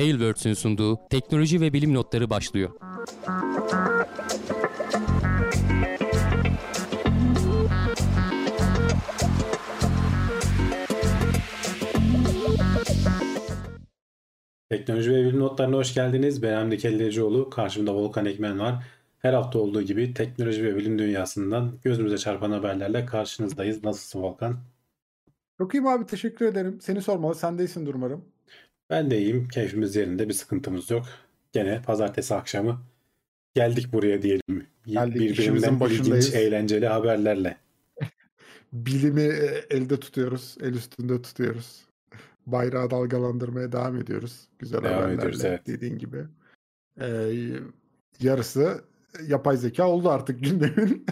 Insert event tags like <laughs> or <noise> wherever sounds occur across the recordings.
Tailwords'ün sunduğu teknoloji ve bilim notları başlıyor. Teknoloji ve bilim notlarına hoş geldiniz. Ben Hamdi Kellecioğlu. Karşımda Volkan Ekmen var. Her hafta olduğu gibi teknoloji ve bilim dünyasından gözümüze çarpan haberlerle karşınızdayız. Nasılsın Volkan? Çok iyiyim abi teşekkür ederim. Seni sormalı. Sen de iyisin umarım. Ben de iyiyim. Keyfimiz yerinde. Bir sıkıntımız yok. Gene pazartesi akşamı geldik buraya diyelim. Geldik, Birbirinden ilginç, eğlenceli haberlerle. <laughs> Bilimi e, elde tutuyoruz. El üstünde tutuyoruz. Bayrağı dalgalandırmaya devam ediyoruz. Güzel Devam haberlerle ediyoruz, evet. dediğin gibi. Ee, yarısı yapay zeka oldu artık <laughs> gündemin.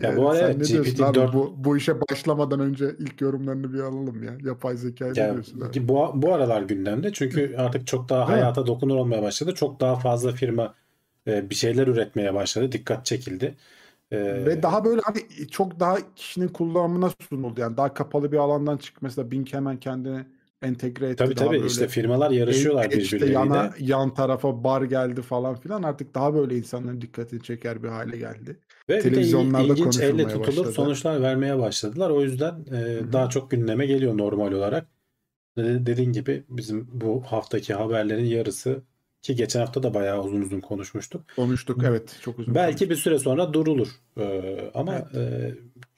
Ya Ee, bu arada evet, ne diyorsun abi? GPT-4 Bu, bu işe başlamadan önce ilk yorumlarını bir alalım ya. Yapay zekayı ne Ya, diyorsun abi? bu, bu aralar gündemde çünkü artık çok daha hayata dokunur olmaya başladı. Çok daha fazla firma e, bir şeyler üretmeye başladı. Dikkat çekildi. E, Ve daha böyle hani çok daha kişinin kullanımına sunuldu. Yani daha kapalı bir alandan çık. Mesela Bing hemen kendini entegre etti. tabii tabii böyle işte firmalar yarışıyorlar el- işte birbirleriyle. yana, yan tarafa bar geldi falan filan. Artık daha böyle insanların dikkatini çeker bir hale geldi. Ve televizyonlarda il- ilginç elle tutulur başladı. sonuçlar vermeye başladılar. O yüzden e, daha çok gündeme geliyor normal olarak. De- dediğin gibi bizim bu haftaki haberlerin yarısı ki geçen hafta da bayağı uzun uzun konuşmuştuk. Konuştuk evet çok uzun Belki konuştuk. bir süre sonra durulur. Ee, ama e,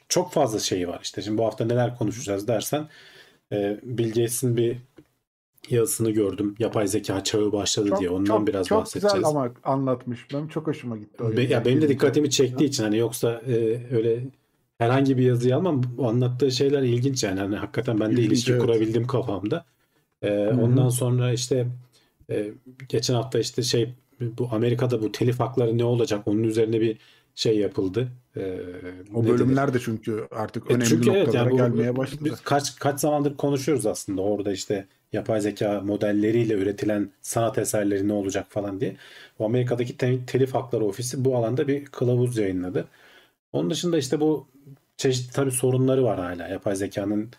çok fazla şeyi var. İşte şimdi bu hafta neler konuşacağız dersen e, Bill Gates'in bir yazısını gördüm. Yapay zeka çağı başladı Çok, diye. Ondan çok, biraz çok bahsedeceğiz. güzel ama anlatmış. Benim çok hoşuma gitti. Be- ya benim de dikkatimi çektiği için hani yoksa e, öyle herhangi bir yazıyı almam. Anlattığı şeyler ilginç yani. Hani hakikaten ben de İlginç, ilişki evet. kurabildim kafamda. E, ondan sonra işte e, geçen hafta işte şey bu Amerika'da bu telif hakları ne olacak? Onun üzerine bir şey yapıldı. E, O ne denir? bölümler de çünkü artık E önemli çünkü evet noktalara yani bu, gelmeye başladı. biz kaç kaç zamandır konuşuyoruz aslında orada işte yapay zeka modelleriyle üretilen sanat eserleri ne olacak falan diye. Bu Amerika'daki te- telif hakları ofisi bu alanda bir kılavuz yayınladı. Onun dışında işte bu çeşitli tabii sorunları var hala. Yapay zekanın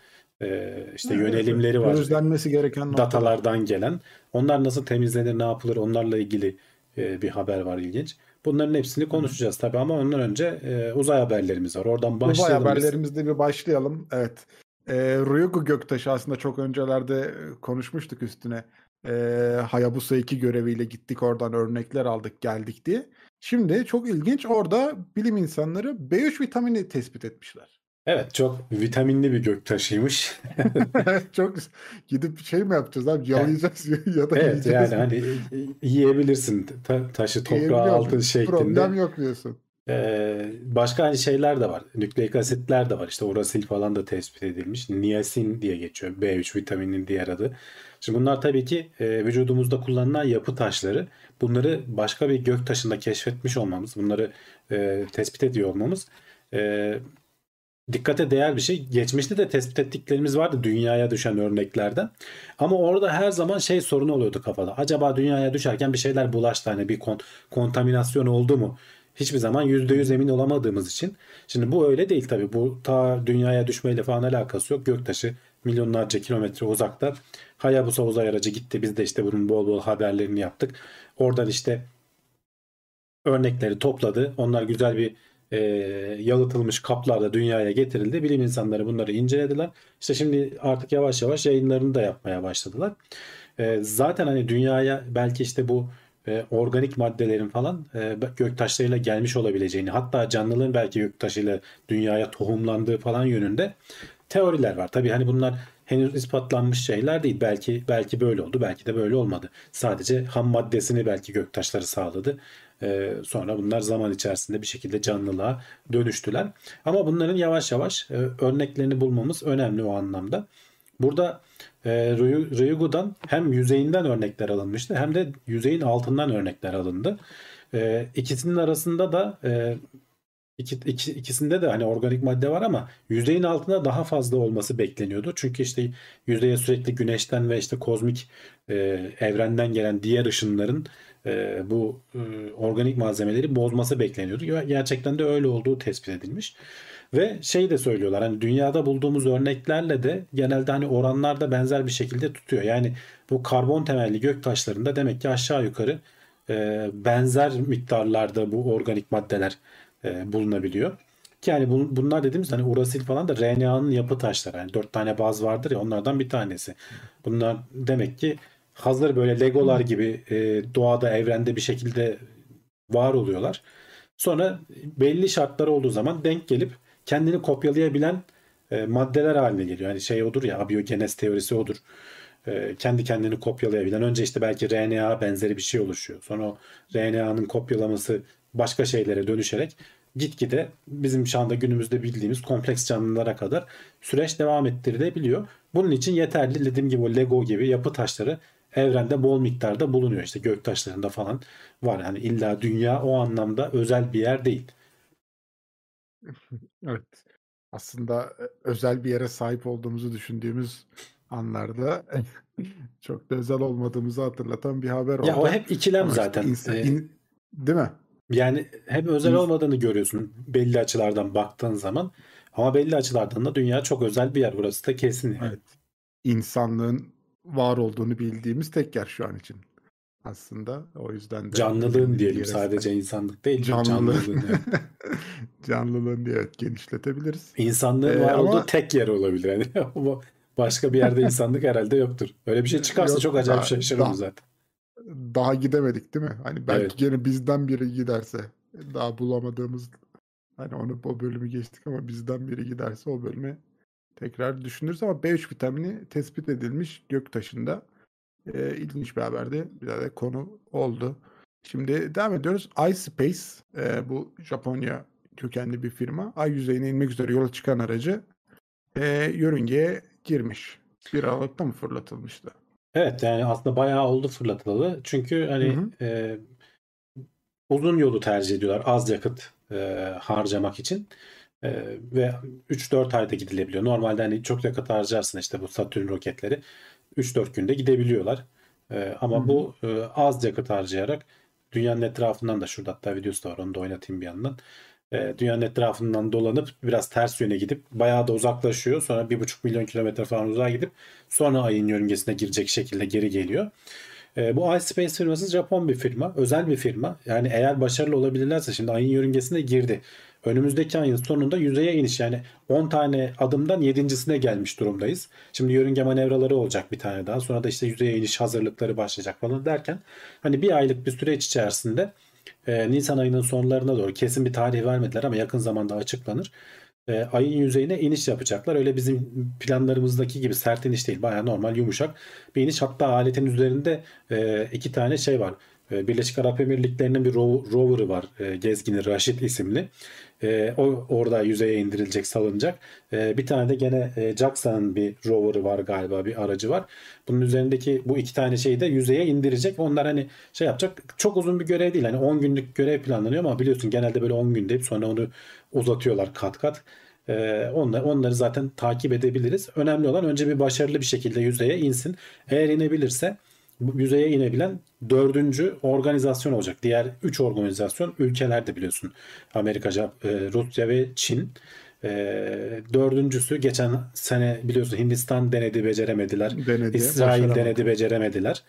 e, işte Evet, yönelimleri var. Gözlenmesi gereken noktalar. Datalardan gelen. Onlar nasıl temizlenir, ne yapılır onlarla ilgili e, bir haber var ilginç. Bunların hepsini konuşacağız tabii ama ondan önce e, uzay haberlerimiz var. Oradan Uzay başlayalım biz. haberlerimizde bir başlayalım. Evet. Ee, Ryugu Göktaşı aslında çok öncelerde e, konuşmuştuk üstüne. Ee, Hayabusa 2 göreviyle gittik oradan örnekler aldık geldik diye. Şimdi çok ilginç orada bilim insanları B3 vitamini tespit etmişler. Evet çok vitaminli bir göktaşıymış. <laughs> çok gidip şey mi yapacağız abi yalayacağız ya da Evet yani mi? hani yiyebilirsin ta- taşı toprağı altın şeklinde. Problem yok diyorsun. Ee, başka hani şeyler de var. Nükleik asitler de var. İşte urasil falan da tespit edilmiş. Niasin diye geçiyor. B3 vitaminin diğer adı. Şimdi bunlar tabii ki e, vücudumuzda kullanılan yapı taşları. Bunları başka bir gök taşında keşfetmiş olmamız, bunları e, tespit ediyor olmamız e, dikkate değer bir şey. Geçmişte de tespit ettiklerimiz vardı dünyaya düşen örneklerden. Ama orada her zaman şey sorunu oluyordu kafada. Acaba dünyaya düşerken bir şeyler bulaştı hani bir kon- kontaminasyon oldu mu? Hiçbir zaman %100 emin olamadığımız için. Şimdi bu öyle değil tabii. Bu ta dünyaya düşmeyle falan alakası yok. Göktaşı milyonlarca kilometre uzakta. Hayabusa uzay aracı gitti. Biz de işte bunun bol bol haberlerini yaptık. Oradan işte örnekleri topladı. Onlar güzel bir e, yalıtılmış kaplarla dünyaya getirildi. Bilim insanları bunları incelediler. İşte şimdi artık yavaş yavaş yayınlarını da yapmaya başladılar. E, zaten hani dünyaya belki işte bu e, organik maddelerin falan e, göktaşlarıyla gelmiş olabileceğini hatta canlılığın belki göktaşıyla dünyaya tohumlandığı falan yönünde teoriler var. Tabii hani bunlar henüz ispatlanmış şeyler değil. Belki belki böyle oldu, belki de böyle olmadı. Sadece ham maddesini belki göktaşları sağladı. Ee, sonra bunlar zaman içerisinde bir şekilde canlılığa dönüştüler. Ama bunların yavaş yavaş e, örneklerini bulmamız önemli o anlamda. Burada e, Ryu- Ryugu'dan hem yüzeyinden örnekler alınmıştı hem de yüzeyin altından örnekler alındı. E, ikisinin arasında da e, İki, iki- ikisinde de hani organik madde var ama yüzeyin altında daha fazla olması bekleniyordu. Çünkü işte yüzeye sürekli güneşten ve işte kozmik evrenden gelen diğer ışınların e, bu e, organik malzemeleri bozması bekleniyordu. Gerçekten de öyle olduğu tespit edilmiş. Ve şey de söylüyorlar hani dünyada bulduğumuz örneklerle de genelde hani oranlarda benzer bir şekilde tutuyor. Yani bu karbon temelli gök taşlarında demek ki aşağı yukarı e, benzer miktarlarda bu organik maddeler bulunabiliyor. Ki yani bun, bunlar dediğimiz hani urasil falan da RNA'nın yapı taşları. Yani dört tane baz vardır ya onlardan bir tanesi. Bunlar demek ki hazır böyle legolar gibi e, doğada evrende bir şekilde var oluyorlar. Sonra belli şartlar olduğu zaman denk gelip kendini kopyalayabilen e, maddeler haline geliyor. Yani şey odur ya abiyogenez teorisi odur. E, kendi kendini kopyalayabilen. Önce işte belki RNA benzeri bir şey oluşuyor. Sonra o RNA'nın kopyalaması başka şeylere dönüşerek gitgide bizim şu anda günümüzde bildiğimiz kompleks canlılara kadar süreç devam ettirilebiliyor. Bunun için yeterli dediğim gibi o Lego gibi yapı taşları evrende bol miktarda bulunuyor. İşte gök taşlarında falan var. Hani illa dünya o anlamda özel bir yer değil. <laughs> Evet. Aslında e, özel bir yere sahip olduğumuzu düşündüğümüz anlarda <laughs> çok da özel olmadığımızı hatırlatan bir haber oldu. Ya o hep ikilem Ama işte zaten. insan- Ee, in- değil mi? Yani hem özel olmadığını görüyorsun belli açılardan baktığın zaman. Ama belli açılardan da dünya çok özel bir yer. Burası da kesin. yani. Evet. İnsanlığın var olduğunu bildiğimiz tek yer şu an için. Aslında o yüzden de Canlılığın diyelim yere sadece insanlık değil. Canlılığın. <laughs> Canlılığın. diye evet, genişletebiliriz. İnsanlığın Ee, var ama- olduğu tek yer olabilir. Yani <laughs> başka bir yerde insanlık herhalde yoktur. Öyle bir şey çıkarsa Yok, çok acayip daha- şaşırırım daha- zaten. Daha gidemedik değil mi? Hani belki Evet. gene bizden biri giderse daha bulamadığımız hani onu o bölümü geçtik ama bizden biri giderse o bölümü tekrar düşünürüz ama B3 vitamini tespit edilmiş göktaşında. Ee, ilginç bir haberdi. Bir daha da konu oldu. Şimdi devam ediyoruz. iSpace e, bu Japonya kökenli bir firma. Ay yüzeyine inmek üzere yola çıkan aracı e, yörüngeye girmiş. Bir Aralık'ta mı fırlatılmıştı? Evet yani aslında bayağı oldu fırlatılalı. Çünkü hani Hı hı. e, uzun yolu tercih ediyorlar az yakıt e, harcamak için. E, ve 3-4 ayda gidilebiliyor. Normalde hani çok yakıt harcarsın işte bu Satürn roketleri 3-4 günde gidebiliyorlar. E, ama Hı hı. bu e, az yakıt harcayarak dünyanın etrafından da şurada hatta videosu da var onu da oynatayım bir yandan. E, dünyanın etrafından dolanıp biraz ters yöne gidip bayağı da uzaklaşıyor. Sonra 1,5 milyon kilometre falan uzağa gidip sonra ayın yörüngesine girecek şekilde geri geliyor. E, bu iSpace firması Japon bir firma. Özel bir firma. Yani eğer başarılı olabilirlerse şimdi ayın yörüngesine girdi. Önümüzdeki ayın sonunda yüzeye iniş yani 10 tane adımdan 7.sine gelmiş durumdayız. Şimdi yörünge manevraları olacak bir tane daha. Sonra da işte yüzeye iniş hazırlıkları başlayacak falan derken hani bir aylık bir süreç içerisinde e, Nisan ayının sonlarına doğru kesin bir tarih vermediler ama yakın zamanda açıklanır. E, ayın yüzeyine iniş yapacaklar. Öyle bizim planlarımızdaki gibi sert iniş değil. Bayağı normal yumuşak bir iniş. Hatta aletin üzerinde e, iki tane şey var. E, Birleşik Arap Emirlikleri'nin bir ro- rover'ı var. E, gezgini Raşit isimli. E, o orada yüzeye indirilecek, salınacak. E, bir tane de gene e, JAXA'nın bir rover'ı var galiba, bir aracı var. Bunun üzerindeki bu iki tane şeyi de yüzeye indirecek. Onlar hani şey yapacak. Çok uzun bir görev değil. Hani 10 günlük görev planlanıyor ama biliyorsun genelde böyle 10 gün deyip sonra onu uzatıyorlar kat kat. Ee, onları, onları zaten takip edebiliriz. Önemli olan önce bir başarılı bir şekilde yüzeye insin. Eğer inebilirse yüzeye inebilen dördüncü organizasyon olacak. Diğer üç organizasyon ülkeler de biliyorsun. Amerika, e, Rusya ve Çin. E, dördüncüsü geçen sene biliyorsun Hindistan denedi beceremediler. Denedi, İsrail başaramadı. denedi beceremediler.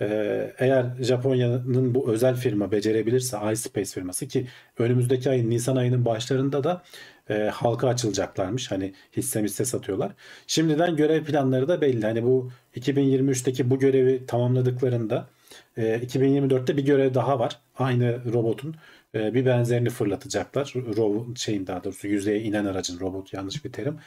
Ee, eğer Japonya'nın bu özel firma becerebilirse iSpace firması ki önümüzdeki ayın Nisan ayının başlarında da e, halka açılacaklarmış. Hani hisse hisse satıyorlar. Şimdiden görev planları da belli. Hani bu 2023'teki bu görevi tamamladıklarında e, 2024'te bir görev daha var. Aynı robotun e, bir benzerini fırlatacaklar. Robot şeyin daha doğrusu yüzeye inen aracın robot yanlış bir terim.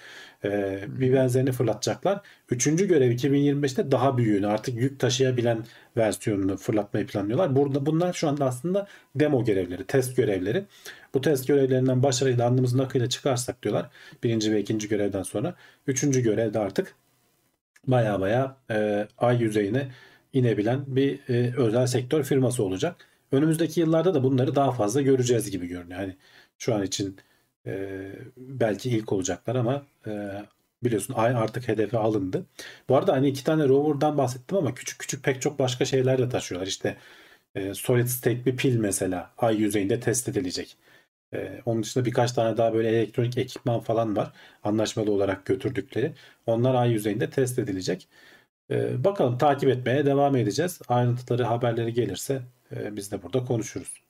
E, bir benzerini fırlatacaklar. Üçüncü görev 2025'te daha büyüğünü artık yük taşıyabilen versiyonunu fırlatmayı planlıyorlar. Burada bunlar şu anda aslında demo görevleri, test görevleri. Bu test görevlerinden başarıyla alnımızın akıyla çıkarsak diyorlar. Birinci ve ikinci görevden sonra. Üçüncü görevde artık baya baya e, ay yüzeyine inebilen bir e, özel sektör firması olacak. Önümüzdeki yıllarda da bunları daha fazla göreceğiz gibi görünüyor. Hani şu an için e, belki ilk olacaklar ama e, biliyorsun ay artık hedefe alındı. Bu arada hani iki tane rover'dan bahsettim ama küçük küçük pek çok başka şeyler de taşıyorlar. İşte e, solid state bir pil mesela ay yüzeyinde test edilecek. Ee, onun dışında birkaç tane daha böyle elektronik ekipman falan var. Anlaşmalı olarak götürdükleri. Onlar ay yüzeyinde test edilecek. Ee, bakalım takip etmeye devam edeceğiz. Ayrıntıları, haberleri gelirse e, biz de burada konuşuruz.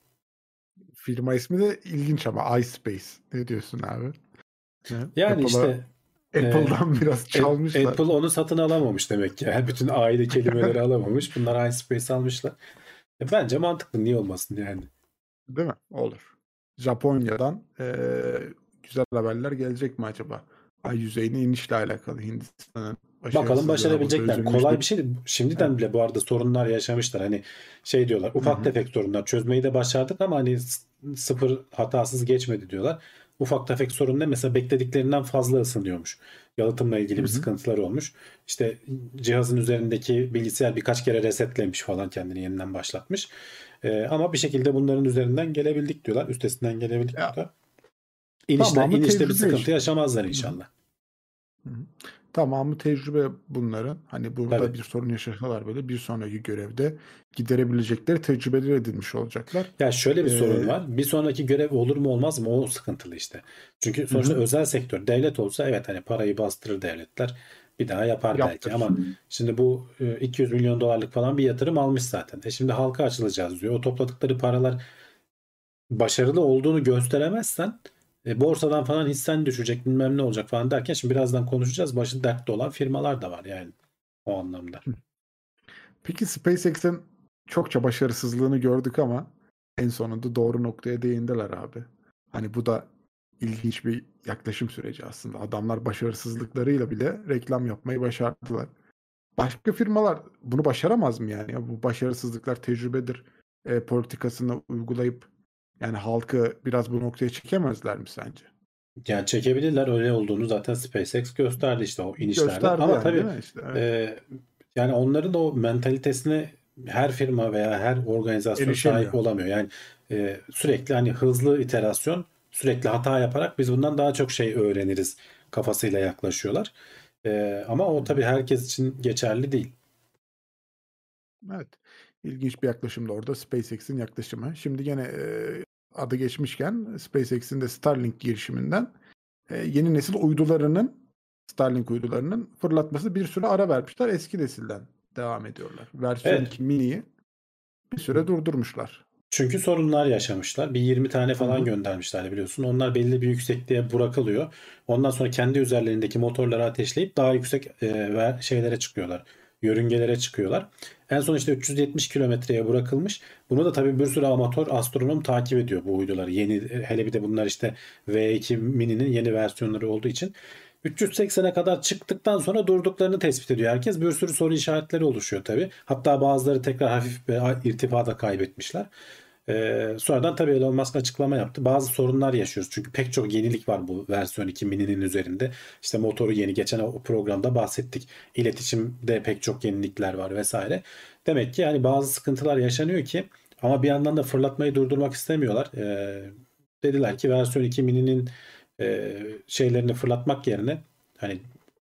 Firma ismi de ilginç ama iSpace. Ne diyorsun abi? Yani Apple'a- işte Apple'dan biraz çalmışlar. Apple onu satın alamamış demek ki. Yani bütün aile kelimeleri <laughs> alamamış. Bunlar iSpace almışlar. E, bence mantıklı. Niye olmasın yani? Değil mi? Olur. Japonya'dan eee, güzel haberler gelecek mi acaba? Ay yüzeyine inişle alakalı Hindistan'ın Bakalım başarabilecekler. Kolay bir şey değil. Şimdiden bile bu arada sorunlar yaşamışlar. Hani şey diyorlar ufak Hı hı. tefek sorunlar çözmeyi de başardık ama hani sıfır hatasız geçmedi diyorlar. Ufak tefek sorun ne? Mesela beklediklerinden fazla ısınıyormuş. Yalıtımla ilgili Hı bir sıkıntılar olmuş. İşte cihazın üzerindeki bilgisayar birkaç kere resetlemiş falan kendini yeniden başlatmış. Ee, ama bir şekilde bunların üzerinden gelebildik diyorlar. Üstesinden gelebildik Ya, diyorlar. İnişte, tamamı inişte bir sıkıntı işte. yaşamazlar inşallah. Hı hı. Tamamı tecrübe bunların. Hani burada Tabii. bir sorun yaşasalar böyle bir sonraki görevde giderebilecekleri tecrübeler edinmiş olacaklar. Ya şöyle bir sorun Ee, var. Bir sonraki görev olur mu olmaz mı? O sıkıntılı işte. Çünkü sonuçta hı. özel sektör. Devlet olsa evet hani parayı bastırır devletler. Bir daha yapar belki Yaptırır. ama şimdi bu e, 200 milyon dolarlık falan bir yatırım almış zaten. E şimdi halka açılacağız diyor. O topladıkları paralar başarılı olduğunu gösteremezsen e, borsadan falan hissen düşecek bilmem ne olacak falan derken şimdi birazdan konuşacağız. Başı dertte olan firmalar da var yani o anlamda. Peki SpaceX'in çokça başarısızlığını gördük ama en sonunda doğru noktaya değindiler abi. Hani bu da ilginç bir yaklaşım süreci aslında. Adamlar başarısızlıklarıyla bile reklam yapmayı başardılar. Başka firmalar bunu başaramaz mı yani? Ya bu başarısızlıklar tecrübedir e, politikasını uygulayıp yani halkı biraz bu noktaya çekemezler mi sence? Yani çekebilirler öyle olduğunu zaten SpaceX gösterdi işte o inişlerde. Gösterdi Ama yani tabii? İşte, evet. Ee, yani onların da o mentalitesine her firma veya her organizasyon Erişemiyor. sahip olamıyor. Yani e, sürekli hani hızlı iterasyon, sürekli hata yaparak biz bundan daha çok şey öğreniriz kafasıyla yaklaşıyorlar. Ee, ama o tabii herkes için geçerli değil. Evet. İlginç bir yaklaşım da orada SpaceX'in yaklaşımı. Şimdi gene e, adı geçmişken SpaceX'in de Starlink girişiminden e, yeni nesil uydularının Starlink uydularının fırlatması bir süre ara vermişler. Eski nesilden devam ediyorlar. Versiyon Evet. 2 mini'yi bir süre durdurmuşlar. Çünkü sorunlar yaşamışlar. Bir 20 tane falan Hı hı. göndermişler biliyorsun. Onlar belli bir yüksekliğe bırakılıyor. Ondan sonra kendi üzerlerindeki motorları ateşleyip daha yüksek e, şeylere çıkıyorlar. Yörüngelere çıkıyorlar. En son işte 370 kilometreye bırakılmış. Bunu da tabii bir sürü amatör astronom takip ediyor bu uyduları. Yeni hele bir de bunlar işte V2 Mini'nin yeni versiyonları olduğu için 380'e kadar çıktıktan sonra durduklarını tespit ediyor herkes. Bir sürü soru işaretleri oluşuyor tabii. Hatta bazıları tekrar hafif bir irtifa da kaybetmişler. Ee, sonradan tabii Elon Musk açıklama yaptı. Bazı sorunlar yaşıyoruz. Çünkü pek çok yenilik var bu versiyon 2 mininin üzerinde. İşte motoru yeni. Geçen o programda bahsettik. İletişimde pek çok yenilikler var vesaire. Demek ki yani bazı sıkıntılar yaşanıyor ki ama bir yandan da fırlatmayı durdurmak istemiyorlar. Ee, dediler ki versiyon 2 mininin e, şeylerini fırlatmak yerine hani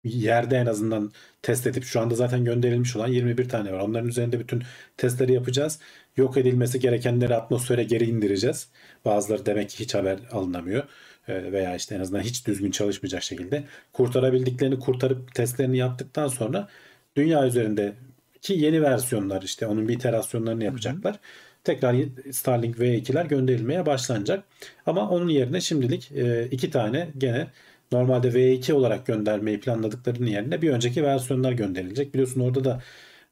yerde en azından test edip şu anda zaten gönderilmiş olan 21 tane var. Onların üzerinde bütün testleri yapacağız. Yok edilmesi gerekenleri atmosfere geri indireceğiz. Bazıları demek ki hiç haber alınamıyor. E, veya işte en azından hiç düzgün çalışmayacak şekilde. Kurtarabildiklerini kurtarıp testlerini yaptıktan sonra dünya üzerinde ki yeni versiyonlar işte onun bir iterasyonlarını yapacaklar. Tekrar Starlink V2'ler gönderilmeye başlanacak. Ama onun yerine şimdilik e, iki tane gene normalde V2 olarak göndermeyi planladıklarının yerine bir önceki versiyonlar gönderilecek. Biliyorsun orada da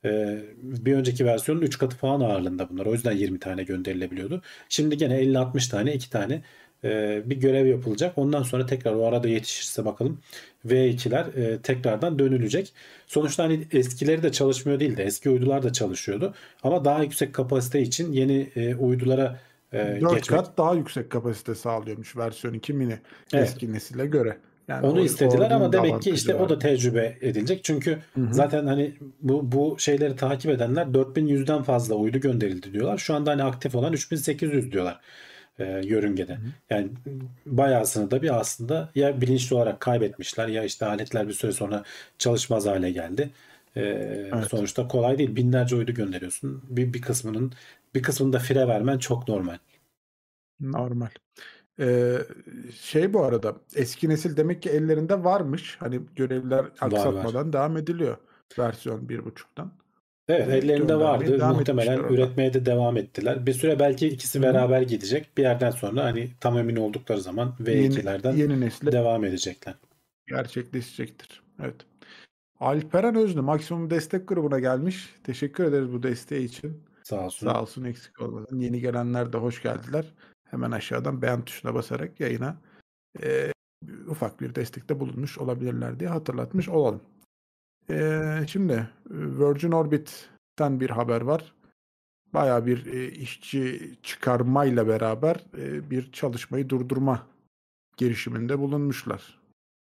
e, bir önceki versiyonun 3 katı falan ağırlığında bunlar. O yüzden 20 tane gönderilebiliyordu. Şimdi gene 50-60 tane 2 tane e, bir görev yapılacak. Ondan sonra tekrar o arada yetişirse bakalım V2'ler e, tekrardan dönülecek. Sonuçta hani eskileri de çalışmıyor değil de eski uydular da çalışıyordu. Ama daha yüksek kapasite için yeni e, uydulara e, 4 geçmek kat daha yüksek kapasite sağlıyormuş versiyon 2 mini Evet. eski nesile göre. Yani Onu o- istediler ama demek ki işte o var. da tecrübe edilecek. Çünkü Hı hı. zaten hani bu bu şeyleri takip edenler 4100'den fazla uydu gönderildi diyorlar. Şu anda hani aktif olan 3800 diyorlar e, yörüngede. Yani bayağısını da bir aslında ya bilinçli olarak kaybetmişler ya işte aletler bir süre sonra çalışmaz hale geldi. E, Sonuçta kolay değil. Binlerce uydu gönderiyorsun. Bir, bir kısmının bir kısmını da fire vermen çok normal. Normal. Ee, şey bu arada eski nesil demek ki ellerinde varmış. Hani görevler aksatmadan devam ediliyor versiyon 1.5'tan. Evet ellerinde vardı. Muhtemelen üretmeye de devam ettiler. Bir süre belki ikisi Hı hı. beraber gidecek. Bir yerden sonra hani tam emin oldukları zaman Yeni, V2'lerden yeni nesle devam edecekler. gerçekleşecektir. Evet. Alperen Özlü maksimum destek grubuna gelmiş. Teşekkür ederiz bu desteği için. Sağ olsun. Sağ olsun eksik olmadan. Yeni gelenler de hoş geldiler. Hemen aşağıdan beğen tuşuna basarak yayına e, ufak bir destekte bulunmuş olabilirler diye hatırlatmış olalım. E, şimdi Virgin Orbit'ten bir haber var. Bayağı bir e, işçi çıkarmayla beraber e, bir çalışmayı durdurma girişiminde bulunmuşlar.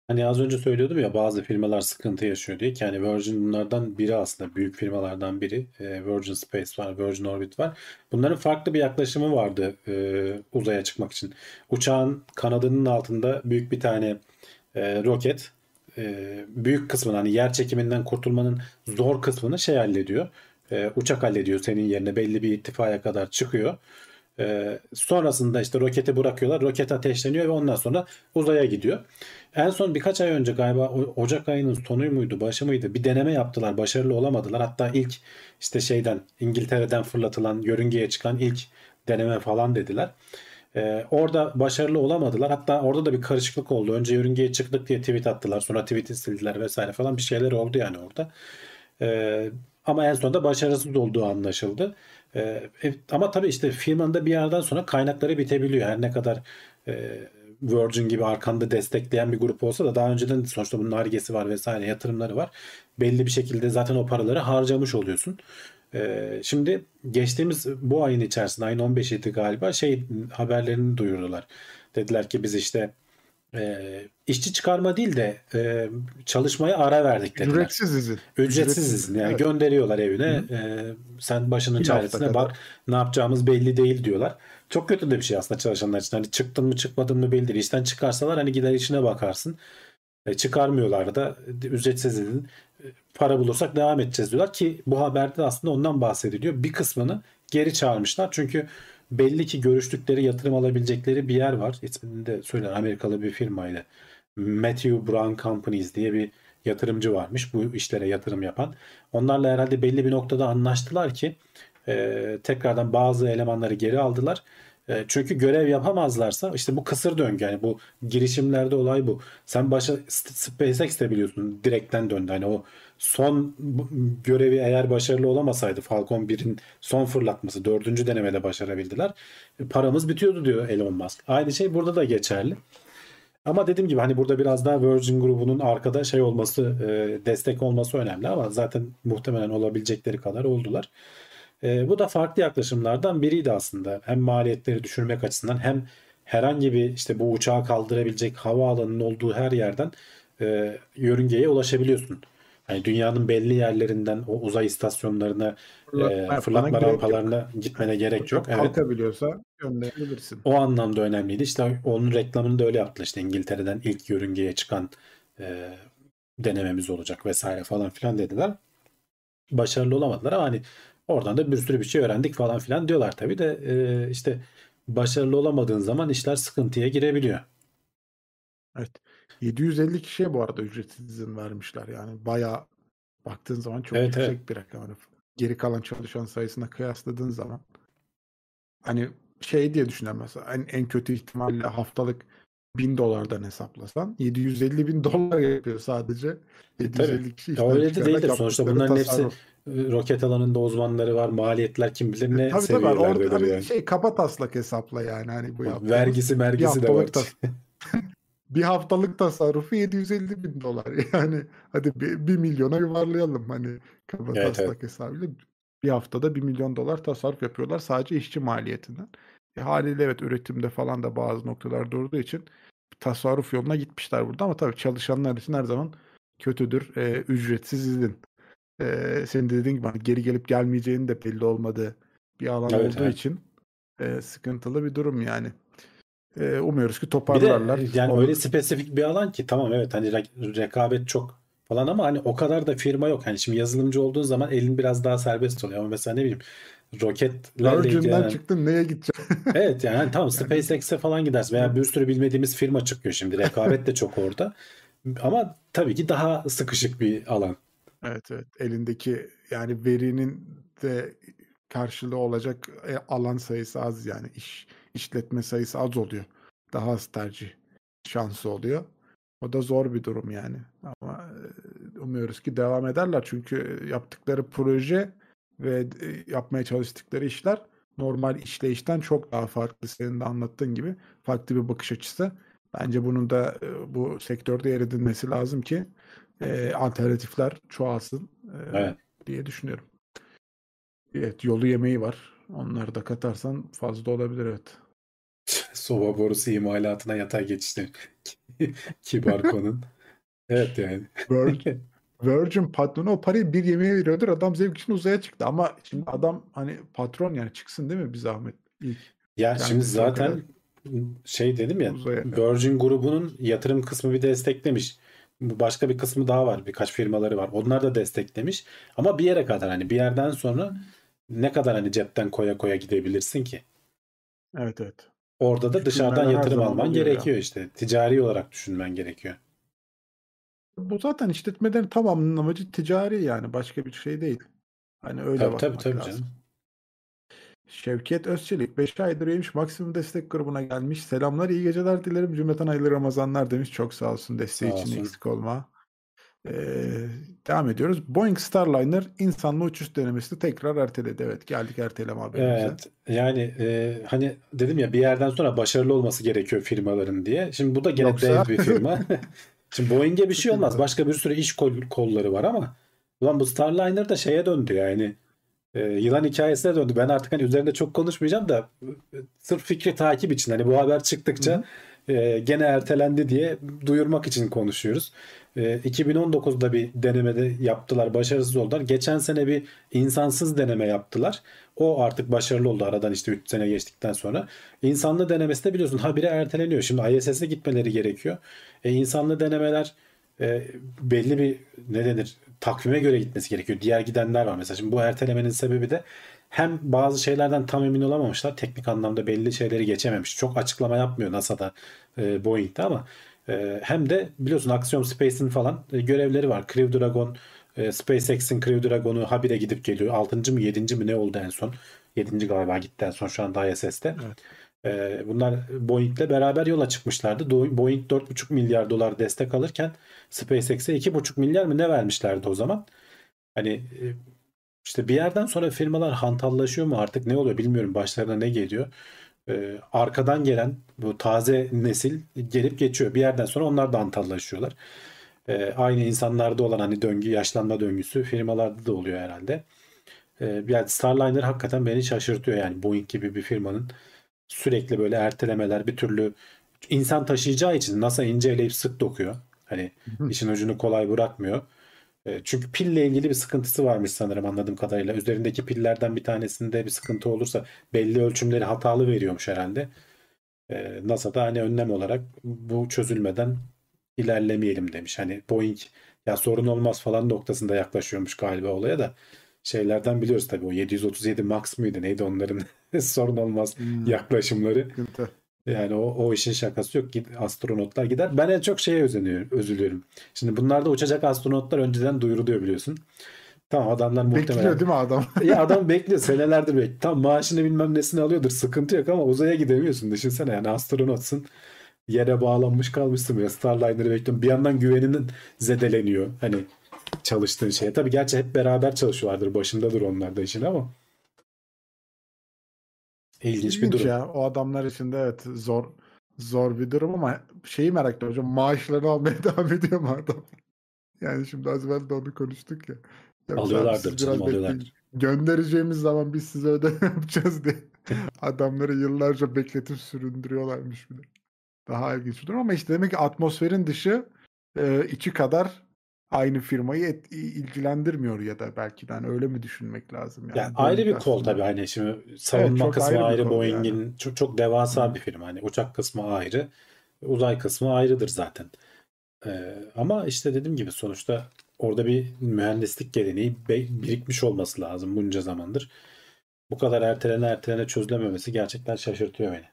Hani az önce söylüyordum ya bazı firmalar sıkıntı yaşıyor diye ki hani Virgin bunlardan biri aslında büyük firmalardan biri. Ee, Virgin Space var, Virgin Orbit var. Bunların farklı bir yaklaşımı vardı e, uzaya çıkmak için. Uçağın kanadının altında büyük bir tane e, roket e, büyük kısmını hani yer çekiminden kurtulmanın zor kısmını şey hallediyor. E, uçak hallediyor senin yerine belli bir irtifaya kadar çıkıyor. E, sonrasında işte roketi bırakıyorlar. Roket ateşleniyor ve ondan sonra uzaya gidiyor. En son birkaç ay önce galiba Ocak ayının sonu muydu, başı mıydı? Bir deneme yaptılar. Başarılı olamadılar. Hatta ilk işte şeyden İngiltere'den fırlatılan yörüngeye çıkan ilk deneme falan dediler. Ee, orada başarılı olamadılar. Hatta orada da bir karışıklık oldu. Önce yörüngeye çıktık diye tweet attılar. Sonra tweet'i sildiler vesaire falan bir şeyler oldu yani orada. Ee, ama en sonunda başarısız olduğu anlaşıldı. Ee, e, ama tabii işte firmanın da bir yerden sonra kaynakları bitebiliyor. Her ne kadar e, Virgin gibi arkanda destekleyen bir grup olsa da daha önceden sonuçta bunun argesi var vesaire yatırımları var. Belli bir şekilde zaten o paraları harcamış oluyorsun. Ee, şimdi geçtiğimiz bu ayın içerisinde ayın 15'iydi galiba şey haberlerini duyurdular. Dediler ki biz işte e, işçi çıkarma değil de e, çalışmaya ara verdik dediler. Ücretsiz izin. Ücretsiz izin yani Evet. gönderiyorlar evine. Ee, sen başının Bir çaresine bak. Ne yapacağımız belli değil diyorlar. Çok kötü de bir şey aslında çalışanlar için. Hani çıktın mı çıkmadın mı belli değil. İşten çıkarsalar hani gider işine bakarsın. E, çıkarmıyorlar da ücretsiz izin. Para bulursak devam edeceğiz diyorlar ki bu haberde aslında ondan bahsediliyor. Bir kısmını geri çağırmışlar. Çünkü belli ki görüştükleri yatırım alabilecekleri bir yer var. İsmini de söyler Amerikalı bir firmayla. Matthew Brown Companies diye bir yatırımcı varmış bu işlere yatırım yapan. Onlarla herhalde belli bir noktada anlaştılar ki e, tekrardan bazı elemanları geri aldılar. E, çünkü görev yapamazlarsa işte bu kısır döngü yani bu girişimlerde olay bu. Sen başa SpaceX de biliyorsun direkten döndü. Hani o son görevi eğer başarılı olamasaydı Falcon 1'in son fırlatması dördüncü denemede başarabildiler. E, paramız bitiyordu diyor Elon Musk. Aynı şey burada da geçerli. Ama dediğim gibi hani burada biraz daha Virgin grubunun arkada şey olması, e, destek olması önemli ama zaten muhtemelen olabilecekleri kadar oldular. E, bu da farklı yaklaşımlardan biriydi aslında. Hem maliyetleri düşürmek açısından hem herhangi bir işte bu uçağı kaldırabilecek havaalanının olduğu her yerden e, yörüngeye ulaşabiliyorsun. Yani dünyanın belli yerlerinden o uzay istasyonlarına, Fırlatma e, fırlatma gerek yok. rampalarına gitmene gerek yok. Evet. kalkabiliyorsa gönderebilirsin. O anlamda önemliydi. İşte onun reklamını da öyle yaptılar. İşte İngiltere'den ilk yörüngeye çıkan e, denememiz olacak vesaire falan filan dediler. Başarılı olamadılar ama hani oradan da bir sürü bir şey öğrendik falan filan diyorlar tabii de e, işte başarılı olamadığın zaman işler sıkıntıya girebiliyor. Evet. 750 kişiye bu arada ücretsiz izin vermişler. Yani bayağı baktığın zaman çok Evet, yüksek evet. bir rakam. Hani geri kalan çalışan sayısına kıyasladığın zaman hani şey diye düşünüyorum mesela en, en kötü ihtimalle haftalık 1000 dolardan hesaplasan 750 bin <laughs> dolar yapıyor sadece. 750 kişi Ya öyle de çıkararak değildir. Sonuçta bunların hepsi tasarruf. e, roket alanında uzmanları var. Maliyetler kim bilir ne Tabii tabii seviyelerde orada hani yani. şey kaba taslak hesapla yani hani bu yaptığımız. Vergisi bir mergisi de var. tas <laughs> bir haftalık tasarrufu 750 bin dolar. <laughs> Yani hadi bir, bir milyona yuvarlayalım hani kaba Evet, taslak hesabıyla. Bir haftada 1 milyon dolar tasarruf yapıyorlar sadece işçi maliyetinden. E, haliyle evet üretimde falan da bazı noktalar durduğu için tasarruf yoluna gitmişler burada ama tabii çalışanlar için her zaman kötüdür. E, ücretsiz izin. E, senin de dediğin gibi hani geri gelip gelmeyeceğini de belli olmadığı bir alan Evet, olduğu evet. için e, sıkıntılı bir durum yani. E, umuyoruz ki Bir de toparlarlar. yani Onu- öyle spesifik bir alan ki tamam evet hani re- rekabet çok falan ama hani o kadar da firma yok. Hani şimdi yazılımcı olduğun zaman elin biraz daha serbest oluyor ama mesela ne bileyim roketlerle ilgilenen... çıktın neye gideceksin? <laughs> Evet yani hani tamam SpaceX'e falan gidersin veya bir sürü bilmediğimiz firma çıkıyor şimdi. Rekabet de çok orada. Ama tabii ki daha sıkışık bir alan. Evet evet elindeki yani verinin de karşılığı olacak e, alan sayısı az yani iş işletme sayısı az oluyor. Daha az tercih şansı oluyor. O da zor bir durum yani. Ama e, umuyoruz ki devam ederler çünkü yaptıkları proje ve e, yapmaya çalıştıkları işler normal işleyişten çok daha farklı. Senin de anlattığın gibi farklı bir bakış açısı. Bence bunun da bu sektörde yer edilmesi lazım ki e, alternatifler çoğalsın e, Evet. diye düşünüyorum. Evet yolu yemeği var. Onları da katarsan fazla olabilir evet. <laughs> Soba borusu imalatına yatay geçişler. <laughs> Kibar konun. Evet yani. Virgin, <laughs> Virgin patronu o parayı bir yemeğe veriyordur. Adam zevk için uzaya çıktı. Ama şimdi adam hani patron yani çıksın değil mi bir zahmet ilk Ya Yani şimdi zaten şey dedim ya uzaya. Virgin grubunun yatırım kısmı bir desteklemiş. Başka bir kısmı daha var. Birkaç firmaları var. Onlar da desteklemiş. Ama bir yere kadar hani bir yerden sonra ne kadar hani cepten koya koya gidebilirsin ki? Evet evet. Orada da dışarıdan yatırım alman oluyor ya. gerekiyor işte. Ticari olarak düşünmen gerekiyor. Bu zaten işletmelerin tamamının amacı ticari yani başka bir şey değil. Hani öyle Tabii tabii bakmak tabii lazım. canım. Şevket Özçelik 5 aydır üyeymiş maksimum destek grubuna gelmiş. Selamlar iyi geceler dilerim cümleten hayırlı Ramazanlar demiş. Çok sağ olsun desteği Sağ için olsun. eksik olma. Ee, devam ediyoruz. Boeing Starliner insanlı uçuş denemesini tekrar erteledi. Evet geldik erteleme haberimize. Evet yani e, hani dedim ya bir yerden sonra başarılı olması gerekiyor firmaların diye. Şimdi bu da gene Yoksa- dev bir firma. <laughs> Şimdi Boeing'e bir şey olmaz. Başka bir sürü iş kol- kolları var ama ulan bu Starliner da şeye döndü yani. E, yılan hikayesine döndü. Ben artık hani üzerinde çok konuşmayacağım da sırf fikri takip için hani bu haber çıktıkça e, gene ertelendi diye duyurmak için konuşuyoruz. E, 2019'da bir denemede yaptılar. Başarısız oldular. Geçen sene bir insansız deneme yaptılar. O artık başarılı oldu aradan işte 3 sene geçtikten sonra. İnsanlı denemesi de biliyorsun habire erteleniyor. Şimdi ISS'e gitmeleri gerekiyor. E, insanlı denemeler e, belli bir ne denir takvime göre gitmesi gerekiyor. Diğer gidenler var mesela. Şimdi bu ertelemenin sebebi de hem bazı şeylerden tam emin olamamışlar. Teknik anlamda belli şeyleri geçememiş. Çok açıklama yapmıyor NASA'da, e, Boeing'de ama e, hem de biliyorsun Axiom Space'in falan e, görevleri var. Crew Dragon, e, SpaceX'in Crew Dragon'u habire gidip geliyor. 6. mı 7. mi ne oldu en son? 7. galiba gitti en son şu anda ISS'te. Evet. E, bunlar Boeing'le beraber yola çıkmışlardı. Boeing 4,5 milyar dolar destek alırken SpaceX'e 2,5 milyar mı ne vermişlerdi o zaman? Hani e, işte bir yerden sonra firmalar hantallaşıyor mu artık ne oluyor bilmiyorum başlarına ne geliyor. Ee, arkadan gelen bu taze nesil gelip geçiyor. Bir yerden sonra onlar da hantallaşıyorlar. Ee, aynı insanlarda olan hani döngü, yaşlanma döngüsü firmalarda da oluyor herhalde. Ee, yani Starliner hakikaten beni şaşırtıyor yani Boeing gibi bir firmanın sürekli böyle ertelemeler bir türlü insan taşıyacağı için NASA ince eleyip sık dokuyor. Hani Hı. işin ucunu kolay bırakmıyor. E, Çünkü pille ilgili bir sıkıntısı varmış sanırım anladığım kadarıyla. Üzerindeki pillerden bir tanesinde bir sıkıntı olursa belli ölçümleri hatalı veriyormuş herhalde. E, NASA da hani önlem olarak bu çözülmeden ilerlemeyelim demiş. Hani Boeing ya sorun olmaz falan noktasında yaklaşıyormuş galiba olaya da şeylerden biliyoruz tabii o 737 Max mıydı neydi onların <laughs> sorun olmaz Hmm, yaklaşımları. sıkıntı. Yani o, o işin şakası yok. Gid- Astronotlar gider. Ben en çok şeye özeniyorum, üzülüyorum. Şimdi bunlarda uçacak astronotlar önceden duyuruluyor biliyorsun. Tamam adamlar muhtemelen. Bekliyor değil mi adam? <laughs> Ya adam bekliyor senelerdir bekliyor. Tam maaşını bilmem nesini alıyordur. Sıkıntı yok ama uzaya gidemiyorsun. Düşünsene yani astronotsun. Yere bağlanmış kalmışsın böyle Starliner'ı bekliyorsun. Bir yandan güveninin zedeleniyor. Hani çalıştığın şeye. Tabii gerçi hep beraber çalışıyorlardır. Başındadır onlar da işin ama. İlginç bir durum. ya. O adamlar için de evet zor zor bir durum ama şeyi merak ediyorum hocam maaşlarını almaya <laughs> devam ediyor mu adam? Yani şimdi az evvel de onu konuştuk ya. Alıyorlardır canım, alıyorlardır. Göndereceğimiz zaman biz size ödeme <laughs> yapacağız diye. <laughs> Adamları yıllarca bekletip süründürüyorlarmış bile. Daha ilginç bir durum ama işte demek ki atmosferin dışı e, içi kadar aynı firmayı et- ilgilendirmiyor ya da belki de hani öyle mi düşünmek lazım yani. Ya ayrı bir kol tabii hani şimdi savunma çok kısmı ayrı ayrı Boeing'in çok çok devasa bir firma hani uçak kısmı ayrı uzay kısmı ayrıdır zaten. Ee, ama işte dediğim gibi sonuçta orada bir mühendislik geleneği birikmiş olması lazım bunca zamandır. bu kadar ertelene ertelene çözülememesi gerçekten şaşırtıyor beni.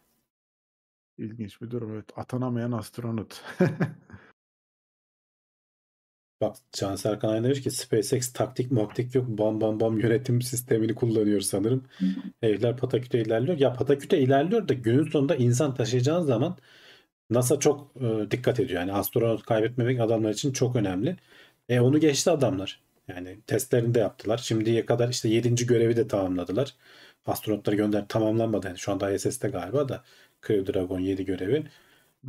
İlginç bir durum evet. Atanamayan astronot. <laughs> Bak Can Serkan Ayhan demiş ki SpaceX taktik maktik yok bam bam bam yönetim sistemini kullanıyor sanırım. Evler pataküte ilerliyor. Ya pataküte ilerliyor da günün sonunda insan taşıyacağın zaman NASA çok e, dikkat ediyor. Yani astronot kaybetmemek adamlar için çok önemli. E onu geçti adamlar. Yani testlerini de yaptılar. Şimdiye kadar işte 7. görevi de tamamladılar. Astronotları gönder tamamlanmadı. Yani şu anda ISS'te galiba da Crew Dragon 7 görevi.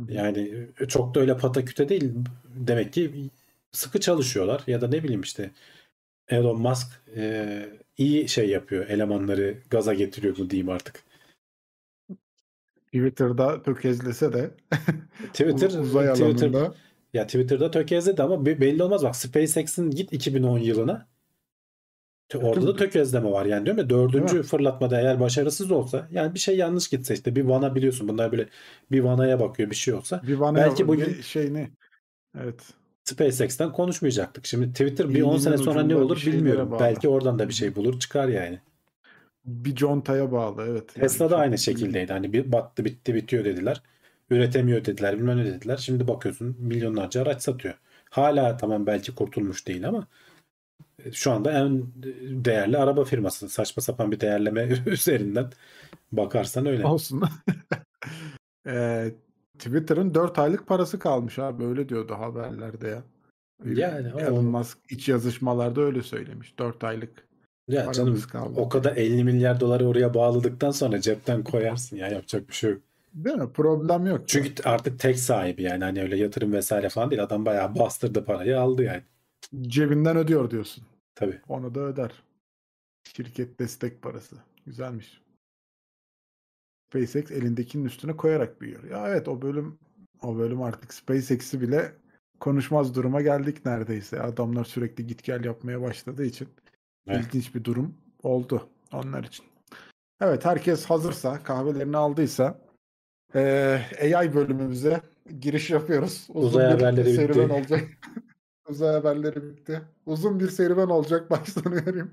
Yani e, çok da öyle pataküte değil. Demek ki sıkı çalışıyorlar ya da ne bileyim işte Elon Musk e, iyi şey yapıyor. Elemanları gaza getiriyor mu diyeyim artık. Twitter'da tökezlese de Twitter <laughs> uzay Twitter alanında ya Twitter'da tökezledi ama be- belli olmaz bak SpaceX'in git 2010 yılına T- Orada da tökezleme var yani diyorum ya dördüncü mi? fırlatmada eğer başarısız olsa yani bir şey yanlış gitse işte bir vana biliyorsun bunlar böyle bir vanaya bakıyor bir şey olsa bir bana Belki bugün- bir şeyini evet SpaceX'ten konuşmayacaktık. Şimdi Twitter bir İğnenin 10 sene sonra ne olur bilmiyorum. bağlı. Belki oradan da bir şey bulur çıkar yani. bir contaya bağlı evet. Yani Tesla da çok aynı şekildeydi. Hani bir battı bitti bitiyor dediler. Üretemiyor dediler bilmem ne dediler. Şimdi bakıyorsun milyonlarca araç satıyor. Hala tamam belki kurtulmuş değil ama e, şu anda en değerli araba firması. Saçma sapan bir değerleme <laughs> üzerinden bakarsan öyle. Olsun. Eee, <laughs> Twitter'ın 4 aylık parası kalmış abi öyle diyordu haberlerde ya. Yani o- Elon Musk iç yazışmalarda öyle söylemiş. 4 aylık Ya canım kaldı. o kadar 50 milyar doları oraya bağladıktan sonra cepten koyarsın ya yapacak bir şey yok. Değil mi? Problem yok. Çünkü artık tek sahibi yani hani öyle yatırım vesaire falan değil. Adam bayağı bastırdı parayı aldı yani. cebinden ödüyor diyorsun. Tabii. Onu da öder. Şirket destek parası. Güzelmiş. SpaceX elindekinin üstüne koyarak büyüyor. Ya evet o bölüm o bölüm artık SpaceX'i bile konuşmaz duruma geldik neredeyse. Adamlar sürekli git gel yapmaya başladığı için Evet. ilginç bir durum oldu onlar için. Evet herkes hazırsa kahvelerini aldıysa eee, AI bölümümüze giriş yapıyoruz. Uzun Uzay haberleri serüven bitti. olacak. <laughs> uzay haberleri bitti. Uzun bir serüven olacak <laughs> baştan uyarayım.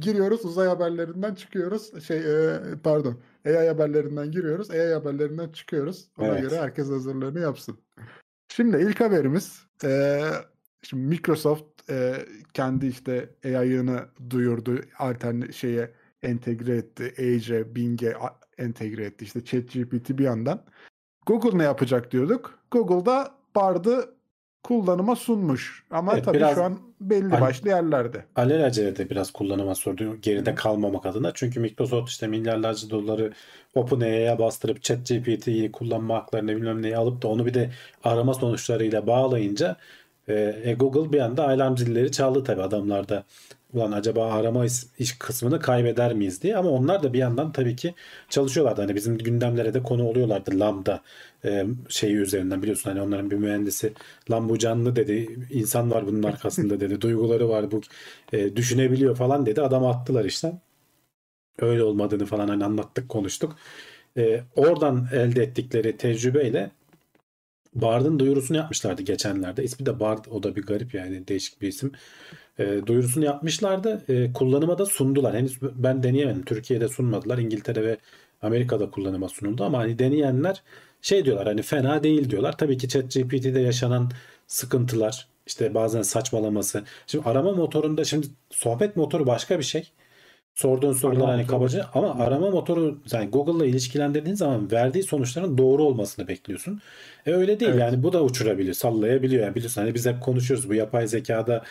Giriyoruz uzay haberlerinden çıkıyoruz. Şey e, pardon. AI haberlerinden giriyoruz. AI haberlerinden çıkıyoruz. Ona Evet. göre herkes hazırlığını yapsın. Şimdi ilk haberimiz e, şimdi Microsoft e, kendi işte AI'ını duyurdu. Altern şeye entegre etti. Edge'e, Bing'e entegre etti. İşte ChatGPT bir yandan. Google ne yapacak diyorduk. Google'da Bard'ı kullanıma sunmuş. Ama Evet, tabii biraz- şu an belli başlı yerlerde. Alelacele de biraz kullanıma sordu geride kalmamak adına. Çünkü Microsoft işte milyarlarca doları OpenAI'ya bastırıp ChatGPT'yi kullanma haklarını bilmem neyi alıp da onu bir de arama sonuçlarıyla bağlayınca e, e, Google bir anda alarm zilleri çaldı tabii adamlarda. Ulan acaba arama iş, kısmını kaybeder miyiz diye. Ama onlar da bir yandan tabii ki çalışıyorlardı. Hani bizim gündemlere de konu oluyorlardı Lambda e, şeyi üzerinden. Biliyorsun hani onların bir mühendisi lan bu canlı dedi insan var bunun arkasında dedi <laughs> duyguları var bu e, düşünebiliyor falan dedi. Adamı attılar işte öyle olmadığını falan hani anlattık konuştuk. E, oradan elde ettikleri tecrübeyle Bard'ın duyurusunu yapmışlardı geçenlerde. İsmi de Bard o da bir garip yani değişik bir isim E, duyurusunu yapmışlardı e, kullanıma da sundular henüz ben deneyemedim Türkiye'de sunmadılar İngiltere ve Amerika'da kullanıma sunuldu ama hani deneyenler şey diyorlar hani fena değil diyorlar. Tabii ki ChatGPT'de yaşanan sıkıntılar işte bazen saçmalaması. Şimdi arama motorunda şimdi sohbet motoru başka bir şey. Sorduğun sorular Arama hani motoru. kabaca ama arama motoru yani Google'la ilişkilendirdiğin zaman verdiği sonuçların doğru olmasını bekliyorsun. E öyle değil Evet. yani bu da uçurabiliyor, sallayabiliyor. Yani biliyorsun hani biz hep konuşuyoruz bu yapay zekada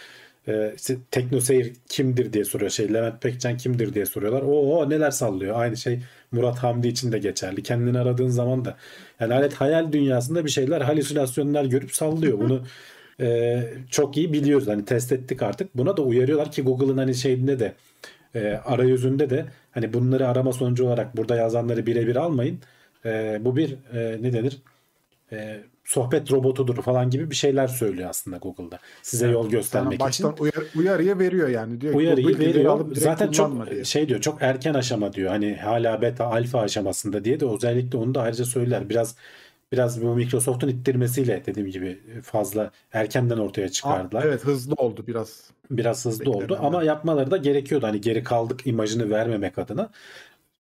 e, işte teknoseyir kimdir diye soruyor. Şey Levent Pekcan kimdir diye soruyorlar. O, neler sallıyor. Aynı şey Murat Hamdi için de geçerli. Kendini aradığın zaman da yani alet hayal dünyasında bir şeyler halüsinasyonlar görüp sallıyor. Bunu e, çok iyi biliyoruz. Hani test ettik artık. Buna da uyarıyorlar ki Google'ın hani şeyinde de e, arayüzünde de hani bunları arama sonucu olarak burada yazanları birebir almayın. E, bu bir e, ne denir? E, sohbet robotudur falan gibi bir şeyler söylüyor aslında Google'da. Size yol göstermek için. baştan uyar, uyarıya veriyor yani. Diyor Uyarıyı veriyor. Zaten çok diye. şey diyor çok erken aşama diyor. Hani hala beta alfa aşamasında diye de özellikle onu da ayrıca söyler. Biraz biraz bu Microsoft'un ittirmesiyle dediğim gibi fazla erkenden ortaya çıkardılar. Aa, evet hızlı oldu biraz. Biraz hızlı oldu Beklenen ama yapmaları da gerekiyordu. Hani geri kaldık imajını vermemek adına.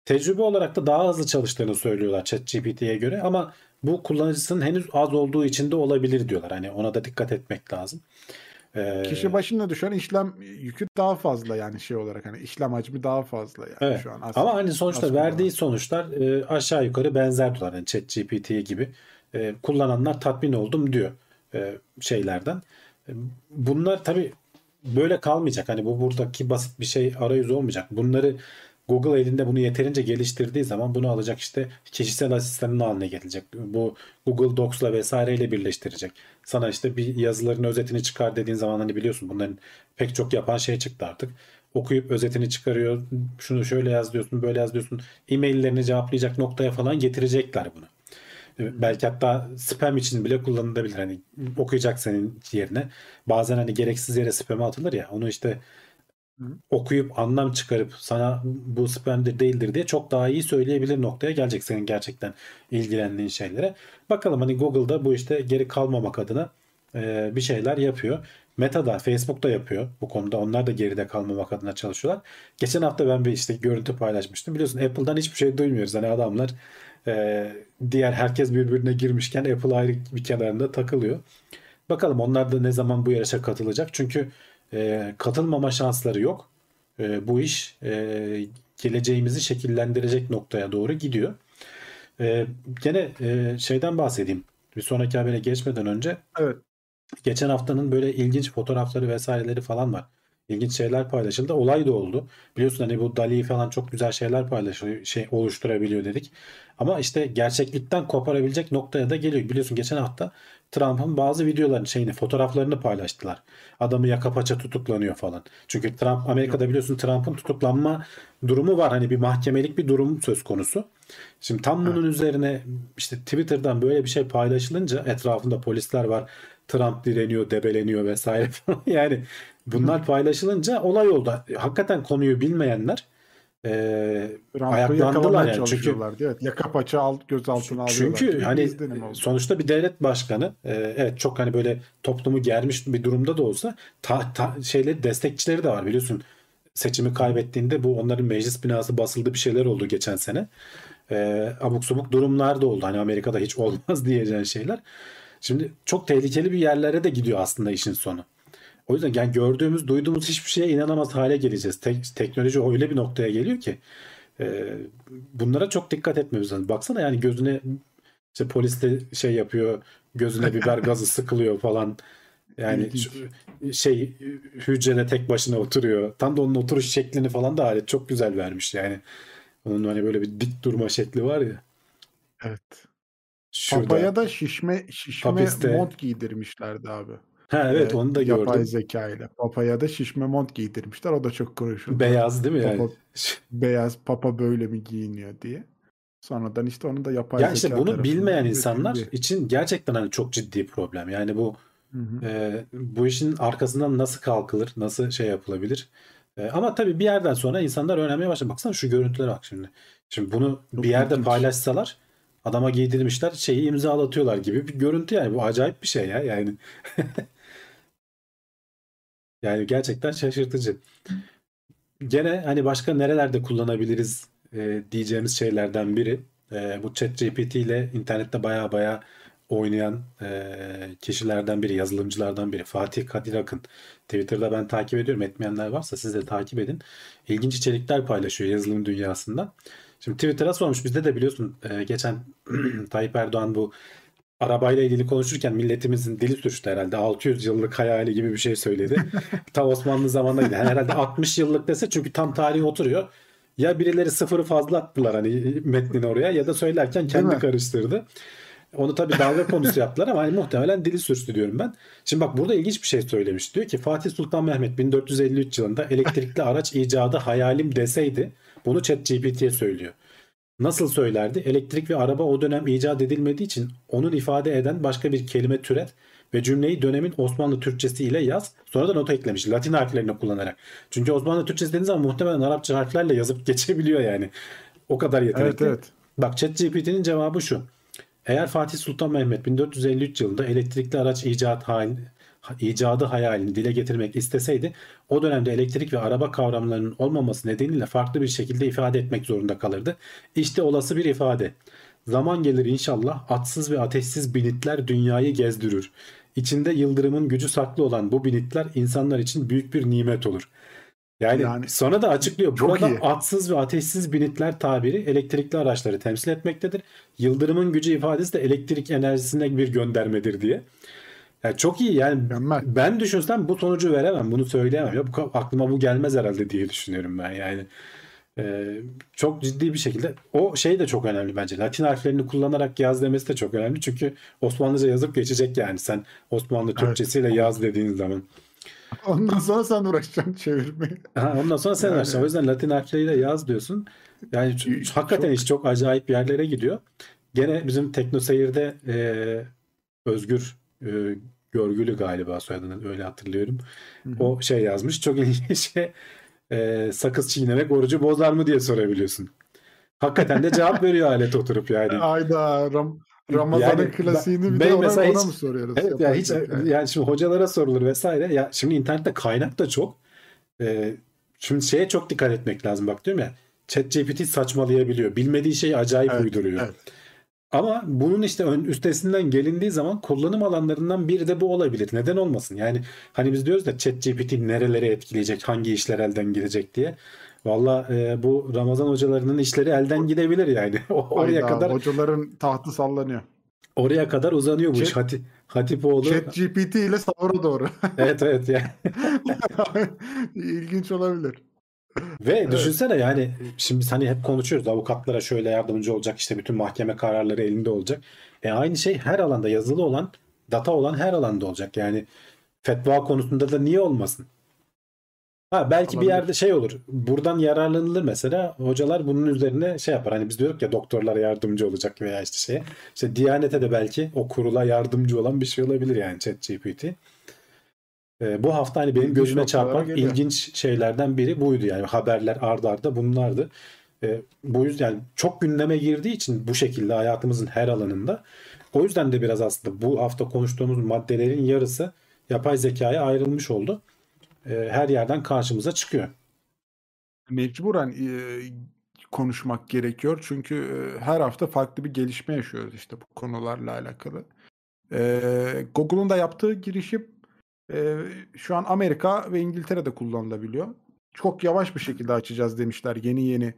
Tecrübe olarak da daha hızlı çalıştığını söylüyorlar ChatGPT'ye göre ama bu kullanıcısının henüz az olduğu için de olabilir diyorlar. Hani ona da dikkat etmek lazım. Ee, Kişi başına düşen işlem yükü daha fazla yani şey olarak hani işlem hacmi daha fazla yani Evet. şu an. as- Ama hani sonuçta aslında verdiği var. sonuçlar e, aşağı yukarı benzer diyorlar. Yani ChatGPT gibi. E, kullananlar tatmin oldum diyor e, şeylerden. E, bunlar tabii böyle kalmayacak. Hani bu buradaki basit bir şey arayüzü olmayacak. Bunları Google elinde bunu yeterince geliştirdiği zaman bunu alacak işte kişisel asistanın haline gelecek. Bu Google Docs'la vesaireyle birleştirecek. Sana işte bir yazıların özetini çıkar dediğin zaman hani biliyorsun bunların pek çok yapan şey çıktı artık. Okuyup özetini çıkarıyor. Şunu şöyle yaz diyorsun, böyle yaz diyorsun. E-maillerini cevaplayacak noktaya falan getirecekler bunu. E, Belki hatta spam için bile kullanılabilir. Hani okuyacak senin yerine. Bazen hani gereksiz yere spam'a atılır ya. Onu işte. Okuyup anlam çıkarıp sana bu spam'dir değildir diye çok daha iyi söyleyebilir noktaya gelecek senin gerçekten ilgilendiğin şeylere. Bakalım hani Google'da bu işte geri kalmamak adına e, bir şeyler yapıyor. Meta da Facebook da yapıyor bu konuda. Onlar da geride kalmamak adına çalışıyorlar. Geçen hafta ben bir işte görüntü paylaşmıştım. Biliyorsun Apple'dan hiçbir şey duymuyoruz. Hani adamlar e, diğer herkes birbirine girmişken Apple ayrı bir kenarında takılıyor. Bakalım onlar da ne zaman bu yarışa katılacak. Çünkü e, katılmama şansları yok. E, bu iş e, geleceğimizi şekillendirecek noktaya doğru gidiyor. E, gene e, şeyden bahsedeyim. Bir sonraki habere geçmeden önce Evet. geçen haftanın böyle ilginç fotoğrafları vesaireleri falan var. İlginç şeyler paylaşıldı. Olay da oldu. Biliyorsun hani bu Dali falan çok güzel şeyler paylaşıyor, şey oluşturabiliyor dedik. Ama işte gerçeklikten koparabilecek noktaya da geliyor. Biliyorsun geçen hafta Trump'ın bazı videolarını, şeyini, fotoğraflarını paylaştılar. Adamı yaka paça tutuklanıyor falan. Çünkü Trump Amerika'da biliyorsun Trump'ın tutuklanma durumu var. Hani bir mahkemelik bir durum söz konusu. Şimdi tam bunun üzerine işte Twitter'dan böyle bir şey paylaşılınca etrafında polisler var. Trump direniyor, debeleniyor vesaire <laughs> falan. Yani bunlar paylaşılınca olay oldu. Hakikaten konuyu bilmeyenler e, Trump'ı ayaklandılar yani. Çünkü. Evet. Yaka paça al, gözaltına alıyorlar. çünkü hani sonuçta bir devlet başkanı e, evet çok hani böyle toplumu germiş bir durumda da olsa ta, ta- şeyleri destekçileri de var biliyorsun seçimi kaybettiğinde bu onların meclis binası basıldı bir şeyler oldu geçen sene. E, abuk subuk durumlar da oldu. Hani Amerika'da hiç olmaz <laughs> diyeceğin şeyler. Şimdi çok tehlikeli bir yerlere de gidiyor aslında işin sonu. O yüzden yani gördüğümüz, duyduğumuz hiçbir şeye inanamaz hale geleceğiz. Tek- teknoloji öyle bir noktaya geliyor ki e, bunlara çok dikkat etmemiz lazım. Baksana yani gözüne işte polis de şey yapıyor, gözüne biber <laughs> gazı sıkılıyor falan. Yani şey hücrede tek başına oturuyor. Tam da onun oturuş şeklini falan da alet çok güzel vermiş yani. Onun hani böyle bir dik durma şekli var ya. Evet. Şurada. Papaya da şişme şişme Hapiste. mont giydirmişlerdi abi. Ha evet onu da Yapay gördüm. zeka ile. Papaya da şişme mont giydirmişler. O da çok konuşuldu. Beyaz değil mi yani? Papa- <laughs> Beyaz papa böyle mi giyiniyor diye. Sonradan işte onu da yapay Ya zeka işte bunu bilmeyen insanlar için gerçekten hani çok ciddi problem. Yani bu Hı hı. e, bu işin arkasından nasıl kalkılır, nasıl şey yapılabilir? E, ama tabii bir yerden sonra insanlar öğrenmeye başladı. Baksana şu görüntülere bak şimdi. Şimdi bunu Çok bir yerde ilginç. paylaşsalar adama giydirmişler şeyi imzalatıyorlar gibi bir görüntü yani. Bu acayip bir şey ya yani. <laughs> Yani gerçekten şaşırtıcı. Gene hani başka nerelerde kullanabiliriz e, diyeceğimiz şeylerden biri. E, bu ChatGPT ile internette baya baya oynayan e, kişilerden biri, yazılımcılardan biri. Fatih Kadir Akın. Twitter'da ben takip ediyorum. Etmeyenler varsa siz de takip edin. İlginç içerikler paylaşıyor yazılım dünyasından. Şimdi Twitter'a sormuş. Bizde de biliyorsun e, geçen <clears throat> Tayyip Erdoğan bu arabayla ilgili konuşurken milletimizin dili sürçtü herhalde. 600 yıllık hayali gibi bir şey söyledi. <laughs> Ta Osmanlı zamanındaydı. Yani herhalde 60 yıllık dese çünkü tam tarihi oturuyor. Ya birileri sıfırı fazla attılar hani metnini oraya ya da söylerken kendi karıştırdı. Onu tabii dalga konusu yaptılar ama hani muhtemelen dili sürçtü diyorum ben. Şimdi bak burada ilginç bir şey söylemiş. Diyor ki Fatih Sultan Mehmet 1453 yılında elektrikli araç icadı hayalim deseydi bunu ChatGPT'ye söylüyor. Nasıl söylerdi? Elektrik ve araba o dönem icat edilmediği için onun ifade eden başka bir kelime türet ve cümleyi dönemin Osmanlı Türkçesi ile yaz. Sonra da nota eklemiş. Latin harflerini kullanarak. Çünkü Osmanlı Türkçesi dediğiniz zaman muhtemelen Arapça harflerle yazıp <laughs> geçebiliyor yani. O kadar yetenekli. Evet evet. Bak ChatGPT'nin cevabı şu. Eğer Fatih Sultan Mehmet 1453 yılında elektrikli araç icat hal, icadı hayalini dile getirmek isteseydi o dönemde elektrik ve araba kavramlarının olmaması nedeniyle farklı bir şekilde ifade etmek zorunda kalırdı. İşte olası bir ifade. Zaman gelir inşallah atsız ve ateşsiz binitler dünyayı gezdirir. İçinde yıldırımın gücü saklı olan bu binitler insanlar için büyük bir nimet olur. Yani, Yani sonra da açıklıyor. Burada iyi. atsız ve ateşsiz binitler tabiri elektrikli araçları temsil etmektedir. Yıldırımın gücü ifadesi de elektrik enerjisine bir göndermedir diye. Yani çok iyi yani Mükemmel. ben düşünsem bu sonucu veremem bunu söyleyemem ya bu aklıma bu gelmez herhalde diye düşünüyorum ben yani Ee, çok ciddi bir şekilde o şey de çok önemli bence Latin harflerini kullanarak yaz demesi de çok önemli çünkü Osmanlıca yazıp geçecek yani sen Osmanlı Türkçesiyle yaz dediğin zaman Ondan sonra sen uğraşacaksın çevirmeye. Ha, ondan sonra sen Yani- başla. O yüzden Latin harfleriyle yaz diyorsun. Yani Çok- hakikaten iş çok acayip yerlere gidiyor. Gene bizim Tekno Seyir'de e, Özgür e, Görgülü galiba soyadını öyle hatırlıyorum. O şey yazmış. Çok ilginç şey. E, sakız çiğnemek orucu bozar mı diye sorabiliyorsun. Hakikaten de cevap veriyor alet oturup yani. <laughs> Ayda Ram Ramazan'ın Yani klasiğini bir de ona, ona hiç- mı soruyoruz? Evet ya hiç Yaparsak yani şimdi hocalara sorulur vesaire. Ya şimdi internette kaynak da çok. Ee, şimdi şeye çok dikkat etmek lazım bak diyorum ya. ChatGPT saçmalayabiliyor. Bilmediği şeyi acayip Evet, uyduruyor. evet. Ama bunun işte ön, üstesinden gelindiği zaman kullanım alanlarından biri de bu olabilir. Neden olmasın? Yani hani biz diyoruz da ChatGPT nerelere etkileyecek, hangi işler elden gidecek diye. Valla e, bu Ramazan hocalarının işleri elden gidebilir yani. <laughs> Oraya Ayda, kadar hocaların tahtı sallanıyor. oraya kadar uzanıyor bu iş. Chat- Hati, Hatipoğlu. ChatGPT ile sahura doğru. Evet evet yani. <laughs> İlginç olabilir. Ve düşünsene yani şimdi hani hep konuşuyoruz avukatlara şöyle yardımcı olacak işte bütün mahkeme kararları elinde olacak. E aynı şey her alanda yazılı olan data olan her alanda olacak. Yani fetva konusunda da niye olmasın? Ha belki bir Olabilir. yerde şey olur. Buradan yararlanılır mesela. Hocalar bunun üzerine şey yapar. Hani biz diyoruz ya doktorlara yardımcı olacak veya işte şeye. İşte Diyanete de belki o kurula yardımcı olan bir şey olabilir yani ChatGPT. Ee, bu hafta hani benim İlginç gözüme çarpan geliyor. ilginç şeylerden biri buydu yani haberler ardarda arda bunlardı. Ee, bu yüzden yani çok gündeme girdiği için bu şekilde hayatımızın her alanında o yüzden de biraz aslında bu hafta konuştuğumuz maddelerin yarısı yapay zekaya ayrılmış oldu. Ee, her yerden karşımıza çıkıyor. Mecburen e, konuşmak gerekiyor. Çünkü e, her hafta farklı bir gelişme yaşıyoruz işte bu konularla alakalı. E, Google'un da yaptığı girişim şu an Amerika ve İngiltere'de kullanılabiliyor. Çok yavaş bir şekilde açacağız demişler yeni yeni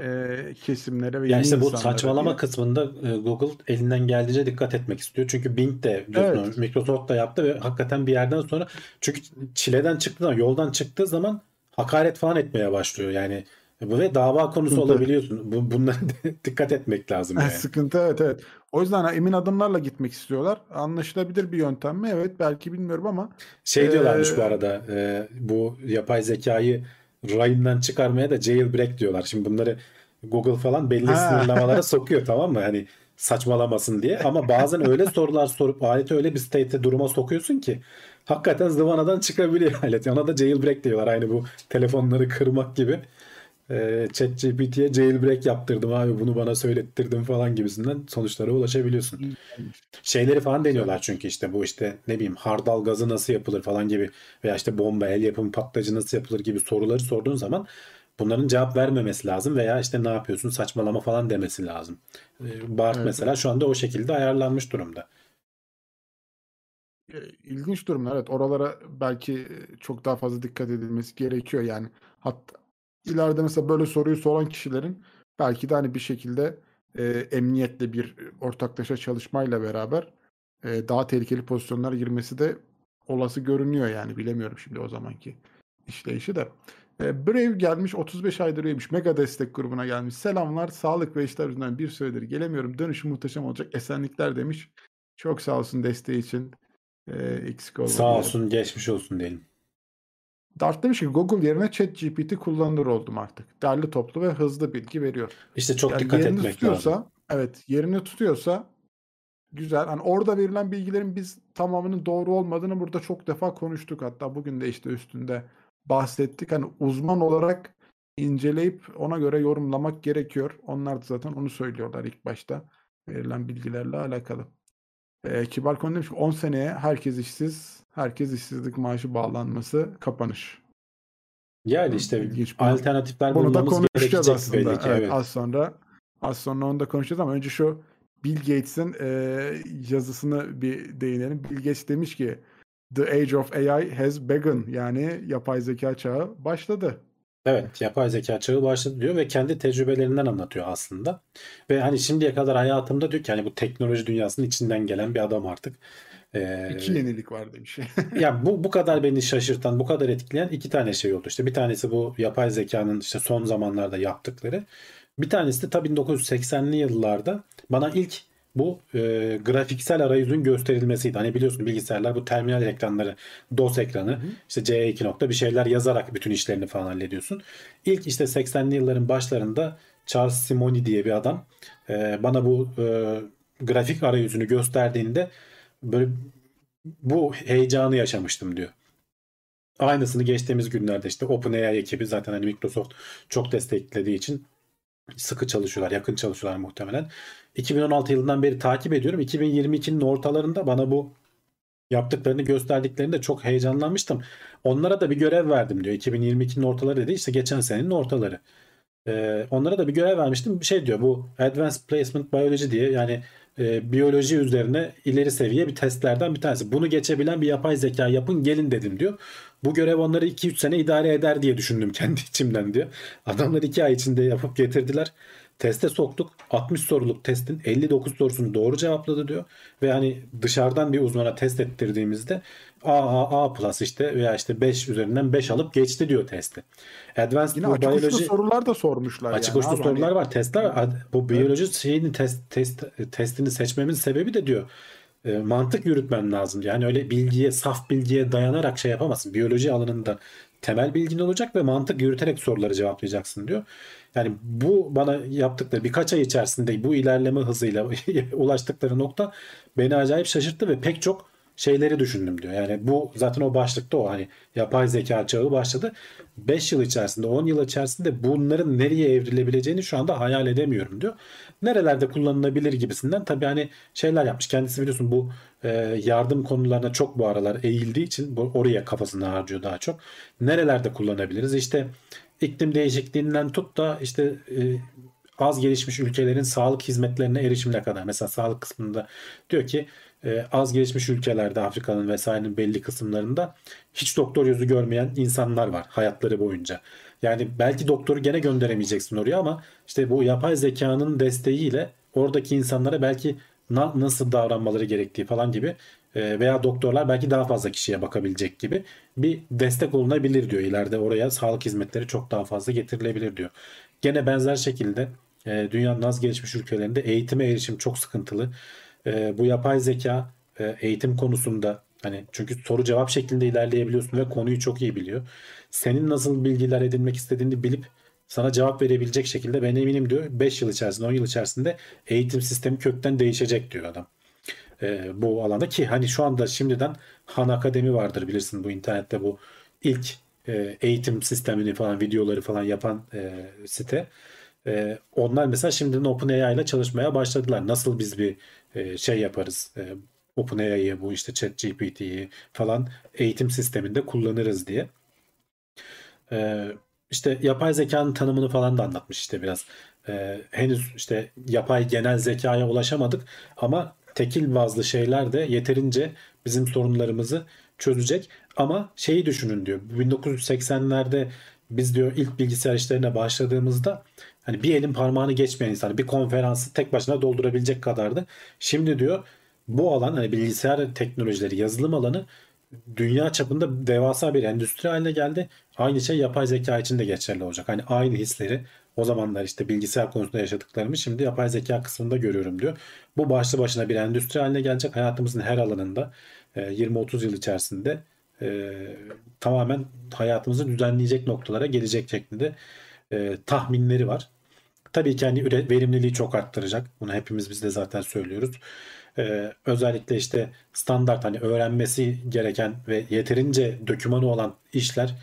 e, kesimlere ve Yani yeni işte bu saçmalama diye. kısmında e, Google elinden geldiğince dikkat etmek istiyor. Çünkü Bing de Evet. Microsoft da yaptı ve hakikaten bir yerden sonra çünkü çileden çıktığı zaman yoldan çıktığı zaman hakaret falan etmeye başlıyor. Yani bu ve dava konusu Sıkıntı. olabiliyorsun. Bu, bunlara <laughs> dikkat etmek lazım yani. Sıkıntı evet evet. O yüzden emin adımlarla gitmek istiyorlar. Anlaşılabilir bir yöntem mi? Evet belki bilmiyorum ama Şey diyorlarmış bu Ee, arada e, bu yapay zekayı rayından çıkarmaya da jailbreak diyorlar. Şimdi bunları Google falan belli Ha. sınırlamalara <laughs> sokuyor tamam mı? Hani saçmalamasın diye. Ama bazen öyle sorular sorup aleti öyle bir state'e duruma sokuyorsun ki hakikaten zıvanadan çıkabiliyor <laughs> alet. Ona da jailbreak diyorlar. Aynı bu telefonları kırmak gibi. E, ChatGPT'ye jailbreak yaptırdım abi bunu bana söylettirdim falan gibisinden sonuçlara ulaşabiliyorsun şeyleri falan deniyorlar çünkü işte bu işte ne bileyim hardal gazı nasıl yapılır falan gibi veya işte bomba el yapımı patlayıcı nasıl yapılır gibi soruları sorduğun zaman bunların cevap vermemesi lazım veya işte ne yapıyorsun saçmalama falan demesi lazım. Ee, Bart Evet. mesela şu anda o şekilde ayarlanmış durumda. E, İlginç durumlar. Evet, oralara belki çok daha fazla dikkat edilmesi gerekiyor yani. Hatta ileride mesela böyle soruyu soran kişilerin belki de hani bir şekilde e, emniyetle bir ortaklaşa çalışmayla beraber e, daha tehlikeli pozisyonlara girmesi de olası görünüyor yani bilemiyorum şimdi o zamanki işleyişi de. E, Brave gelmiş 35 aydır üyemiş. Mega destek grubuna gelmiş. Selamlar. Sağlık ve işler yüzünden bir süredir gelemiyorum. Dönüşü muhteşem olacak. Esenlikler demiş. Çok sağ olsun desteği için. E, Sağ olsun geçmiş olsun diyelim. Dart demiş ki Google yerine ChatGPT kullanılır oldum artık. Derli toplu ve hızlı bilgi veriyor. İşte çok Yani dikkat etmek tutuyorsa, lazım. evet yerini tutuyorsa güzel. Hani orada verilen bilgilerin biz tamamının doğru olmadığını burada çok defa konuştuk. Hatta bugün de işte üstünde bahsettik. Hani uzman olarak inceleyip ona göre yorumlamak gerekiyor. Onlar da zaten onu söylüyorlar ilk başta. verilen bilgilerle alakalı. Ee, Kibar konu demiş ki 10 seneye herkes işsiz, herkes işsizlik maaşı bağlanması kapanış. Yani işte İlginç. Bunu- alternatifler Bunu da konuşacağız aslında. belli ki. Evet, Evet. Az sonra az sonra onu da konuşacağız ama önce şu Bill Gates'in e, yazısını bir değinelim. Bill Gates demiş ki The age of AI has begun. Yani yapay zeka çağı başladı. Evet, yapay zeka çağı başladı diyor ve kendi tecrübelerinden anlatıyor aslında. Ve hani şimdiye kadar hayatımda diyor ki hani bu teknoloji dünyasının içinden gelen bir adam artık. Ee, İki yenilik var demiş. <laughs> ya bu bu kadar beni şaşırtan, bu kadar etkileyen iki tane şey oldu. İşte bir tanesi bu yapay zekanın işte son zamanlarda yaptıkları. Bir tanesi de tabii 1980'li yıllarda bana ilk bu e, grafiksel arayüzün gösterilmesiydi. Hani biliyorsun bilgisayarlar bu terminal ekranları, DOS ekranı, işte C2 nokta bir şeyler yazarak bütün işlerini falan hallediyorsun. İlk işte 80'li yılların başlarında Charles Simoni diye bir adam e, bana bu e, grafik arayüzünü gösterdiğinde böyle bu heyecanı yaşamıştım diyor. Aynısını geçtiğimiz günlerde işte OpenAI ekibi zaten hani Microsoft çok desteklediği için sıkı çalışıyorlar, yakın çalışıyorlar muhtemelen. 2016 yılından beri takip ediyorum. 2022'nin ortalarında bana bu yaptıklarını gösterdiklerinde çok heyecanlanmıştım. Onlara da bir görev verdim diyor. 2022'nin ortaları dedi. işte geçen senenin ortaları. Ee, onlara da bir görev vermiştim. Bir şey diyor bu Advanced Placement Biology diye yani e, biyoloji üzerine ileri seviye bir testlerden bir tanesi. Bunu geçebilen bir yapay zeka yapın gelin dedim diyor. Bu görev onları 2-3 sene idare eder diye düşündüm kendi <laughs> içimden diyor. Adamlar 2 ay içinde yapıp getirdiler. Teste soktuk. 60 soruluk testin 59 sorusunu doğru cevapladı diyor. Ve hani dışarıdan bir uzmana test ettirdiğimizde A, A, A plus işte veya işte 5 üzerinden 5 alıp geçti diyor testi. Advanced Yine bu açık uçlu biyoloji sorular da sormuşlar. Açık yani uçlu abi. sorular Hani var, testler. Bu biyoloji şeyini test, test testini seçmemin sebebi de diyor e, mantık yürütmen lazım. Yani öyle bilgiye, saf bilgiye dayanarak şey yapamazsın. Biyoloji alanında temel bilgin olacak ve mantık yürüterek soruları cevaplayacaksın diyor. Yani bu bana yaptıkları birkaç ay içerisinde bu ilerleme hızıyla <laughs> ulaştıkları nokta beni acayip şaşırttı ve pek çok şeyleri düşündüm diyor. Yani bu zaten o başlıkta o hani yapay zeka çağı başladı. 5 yıl içerisinde 10 yıl içerisinde bunların nereye evrilebileceğini şu anda hayal edemiyorum diyor. Nerelerde kullanılabilir gibisinden tabii hani şeyler yapmış. Kendisi biliyorsun bu e, yardım konularına çok bu aralar eğildiği için bu, oraya kafasını harcıyor daha çok. Nerelerde kullanabiliriz? İşte iklim değişikliğinden tut da işte e, az gelişmiş ülkelerin sağlık hizmetlerine erişimine kadar. Mesela sağlık kısmında diyor ki e, az gelişmiş ülkelerde Afrika'nın vesairenin belli kısımlarında hiç doktor yüzü görmeyen insanlar var hayatları boyunca. Yani belki doktoru gene gönderemeyeceksin oraya ama işte bu yapay zekanın desteğiyle oradaki insanlara belki na- nasıl davranmaları gerektiği falan gibi e, veya doktorlar belki daha fazla kişiye bakabilecek gibi bir destek olunabilir diyor. İleride oraya sağlık hizmetleri çok daha fazla getirilebilir diyor. Gene benzer şekilde e, dünyanın az gelişmiş ülkelerinde eğitime erişim çok sıkıntılı. E, bu yapay zeka e, eğitim konusunda hani çünkü soru cevap şeklinde ilerleyebiliyorsun ve konuyu çok iyi biliyor. Senin nasıl bilgiler edinmek istediğini bilip sana cevap verebilecek şekilde ben eminim diyor 5 yıl içerisinde 10 yıl içerisinde eğitim sistemi kökten değişecek diyor adam. E, bu alanda ki hani şu anda şimdiden Han Akademi vardır bilirsin bu internette bu ilk e, eğitim sistemini falan videoları falan yapan e, site. E, onlar mesela şimdiden OpenAI ile çalışmaya başladılar. Nasıl biz bir e, şey yaparız? E, OpenAI'yi bu işte ChatGPT'yi falan eğitim sisteminde kullanırız diye. E, işte yapay zekanın tanımını falan da anlatmış işte biraz. E, henüz işte yapay genel zekaya ulaşamadık ama tekil bazlı şeyler de yeterince bizim sorunlarımızı çözecek. Ama şeyi düşünün diyor. 1980'lerde biz diyor ilk bilgisayar işlerine başladığımızda hani bir elin parmağını geçmeyen insan bir konferansı tek başına doldurabilecek kadardı. Şimdi diyor bu alan hani bilgisayar teknolojileri yazılım alanı dünya çapında devasa bir endüstri haline geldi. Aynı şey yapay zeka için de geçerli olacak. Hani aynı hisleri o zamanlar işte bilgisayar konusunda yaşadıklarımı şimdi yapay zeka kısmında görüyorum diyor. Bu başlı başına bir endüstri haline gelecek. Hayatımızın her alanında 20-30 yıl içerisinde e, tamamen hayatımızı düzenleyecek noktalara gelecek şeklinde e, tahminleri var. Tabii ki hani verimliliği çok arttıracak. Bunu hepimiz biz de zaten söylüyoruz. E, özellikle işte standart hani öğrenmesi gereken ve yeterince dokümanı olan işler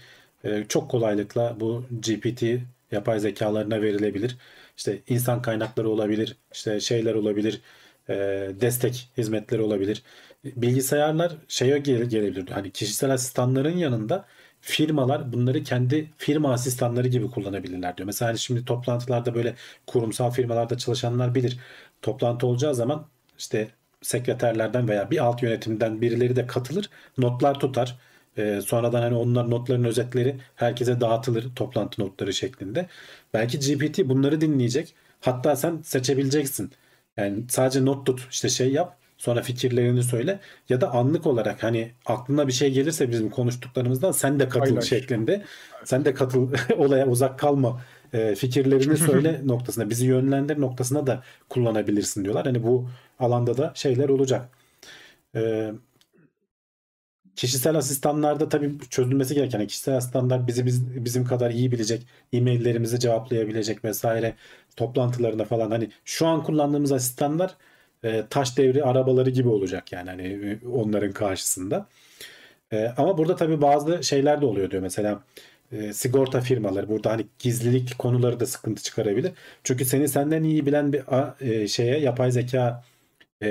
e, çok kolaylıkla bu GPT yapay zekalarına verilebilir. İşte insan kaynakları olabilir, işte şeyler olabilir, e, destek hizmetleri olabilir. Bilgisayarlar şeye gele- gelebilir. Hani kişisel asistanların yanında firmalar bunları kendi firma asistanları gibi kullanabilirler diyor. Mesela hani şimdi toplantılarda böyle kurumsal firmalarda çalışanlar bilir. Toplantı olacağı zaman işte sekreterlerden veya bir alt yönetimden birileri de katılır, notlar tutar. Ee, sonradan hani onlar notların özetleri herkese dağıtılır toplantı notları şeklinde. Belki GPT bunları dinleyecek. Hatta sen seçebileceksin. Yani sadece not tut, işte şey yap, sonra fikirlerini söyle ya da anlık olarak hani aklına bir şey gelirse bizim konuştuklarımızdan sen de katıl Paylaş. şeklinde. Sen de katıl <laughs> olaya uzak kalma e, fikirlerini <laughs> söyle noktasına bizi yönlendir noktasına da kullanabilirsin diyorlar. Hani bu alanda da şeyler olacak. E, kişisel asistanlarda tabii çözülmesi gereken yani kişisel asistanlar bizi biz, bizim kadar iyi bilecek, e-maillerimizi cevaplayabilecek vesaire toplantılarında falan hani şu an kullandığımız asistanlar e, taş devri arabaları gibi olacak yani hani e, onların karşısında. E, ama burada tabii bazı şeyler de oluyor diyor mesela e, sigorta firmaları burada hani gizlilik konuları da sıkıntı çıkarabilir. Çünkü seni senden iyi bilen bir a- e, şeye yapay zeka e,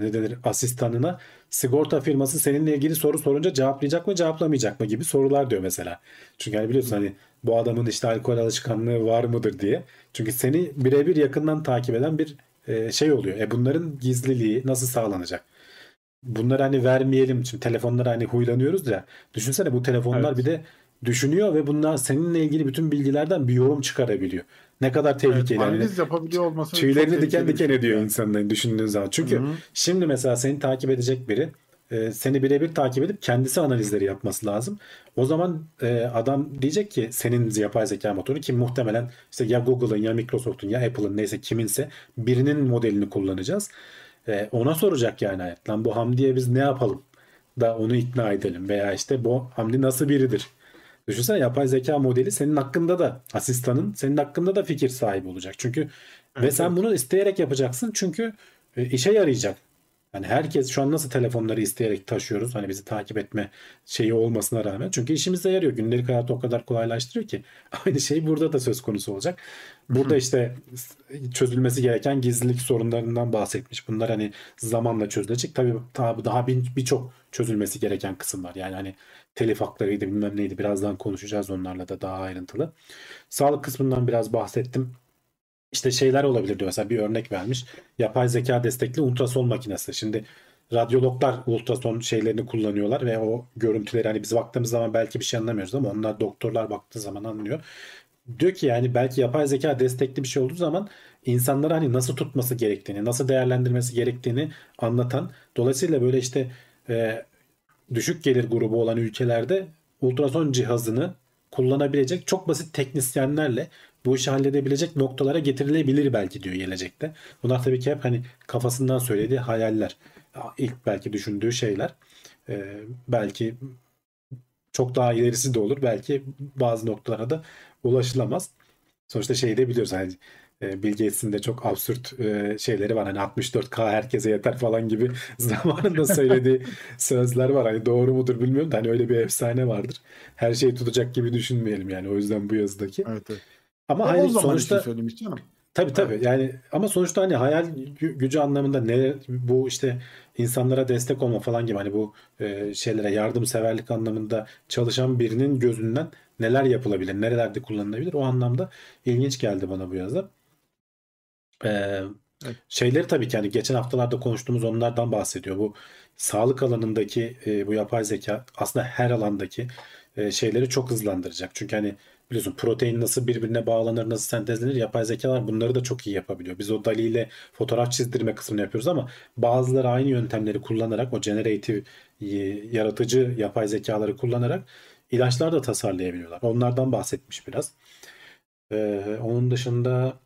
ne denir asistanına sigorta firması seninle ilgili soru sorunca cevaplayacak mı cevaplamayacak mı gibi sorular diyor mesela. Çünkü hani biliyorsun hani bu adamın işte alkol alışkanlığı var mıdır diye. Çünkü seni birebir yakından takip eden bir e, şey oluyor. E bunların gizliliği nasıl sağlanacak? Bunları hani vermeyelim. Şimdi telefonlara hani huylanıyoruz ya. Düşünsene bu telefonlar Evet. bir de düşünüyor ve bunlar seninle ilgili bütün bilgilerden bir yorum çıkarabiliyor. Ne kadar Evet, tehlikeli. hani analiz yapabiliyor olması tüylerini diken diken şey. ediyor insanların düşündüğün zaman. Çünkü Hı hı. şimdi mesela seni takip edecek biri e, seni birebir takip edip kendisi analizleri yapması lazım. O zaman e, adam diyecek ki senin yapay zeka motoru ki muhtemelen işte ya Google'ın ya Microsoft'un ya Apple'ın neyse kiminse birinin modelini kullanacağız. E, ona soracak yani hayat. Lan bu Hamdi'ye biz ne yapalım da onu ikna edelim veya işte bu Hamdi nasıl biridir? Düşünsene yapay zeka modeli senin hakkında da asistanın senin hakkında da fikir sahibi olacak. Çünkü ve Evet, sen evet. bunu isteyerek yapacaksın çünkü e, işe yarayacak. Hani herkes şu an nasıl telefonları isteyerek taşıyoruz hani bizi takip etme şeyi olmasına rağmen. Çünkü işimize yarıyor. Gündelik hayatı o kadar kolaylaştırıyor ki. <laughs> Aynı şey burada da söz konusu olacak. Burada işte çözülmesi gereken gizlilik sorunlarından bahsetmiş. Bunlar hani zamanla çözülecek. Tabii daha bir- birçok çözülmesi gereken kısım var. Yani hani telif haklarıydı bilmem neydi. Birazdan konuşacağız onlarla da daha ayrıntılı. Sağlık kısmından biraz bahsettim. İşte şeyler olabilir diyor. Mesela bir örnek vermiş. Yapay zeka destekli ultrason makinesi. Şimdi radyologlar ultrason şeylerini kullanıyorlar ve o görüntüleri hani biz baktığımız zaman belki bir şey anlamıyoruz ama onlar doktorlar baktığı zaman anlıyor. Diyor ki yani belki yapay zeka destekli bir şey olduğu zaman insanlara hani nasıl tutması gerektiğini, nasıl değerlendirmesi gerektiğini anlatan. Dolayısıyla böyle işte e, düşük gelir grubu olan ülkelerde ultrason cihazını kullanabilecek çok basit teknisyenlerle bu işi halledebilecek noktalara getirilebilir belki diyor gelecekte. Bunlar tabii ki hep hani kafasından söylediği hayaller. İlk belki düşündüğü şeyler. Ee, belki çok daha ilerisi de olur. Belki bazı noktalara da ulaşılamaz. Sonuçta şeyi de biliyoruz hani e, Bill Gates'in de çok absürt e, şeyleri var. Hani 64K herkese yeter falan gibi <laughs> zamanında söylediği <laughs> sözler var. Hani doğru mudur bilmiyorum da hani öyle bir efsane vardır. Her şeyi tutacak gibi düşünmeyelim yani. O yüzden bu yazıdaki. Evet, evet. Ama o zaman sonuçta için söylemiş canım. Tabii tabii yani ama sonuçta hani hayal gü- gücü anlamında ne bu işte insanlara destek olma falan gibi hani bu e, şeylere yardımseverlik anlamında çalışan birinin gözünden neler yapılabilir, nerelerde kullanılabilir o anlamda ilginç geldi bana bu yazı. Ee, Evet. şeyleri tabii ki hani geçen haftalarda konuştuğumuz onlardan bahsediyor. Bu sağlık alanındaki e, bu yapay zeka aslında her alandaki e, şeyleri çok hızlandıracak. Çünkü hani biliyorsun protein nasıl birbirine bağlanır, nasıl sentezlenir yapay zekalar bunları da çok iyi yapabiliyor. Biz o DALL-E ile fotoğraf çizdirme kısmını yapıyoruz ama bazıları aynı yöntemleri kullanarak o generative e, yaratıcı yapay zekaları kullanarak ilaçlar da tasarlayabiliyorlar. Onlardan bahsetmiş biraz. Ee, onun dışında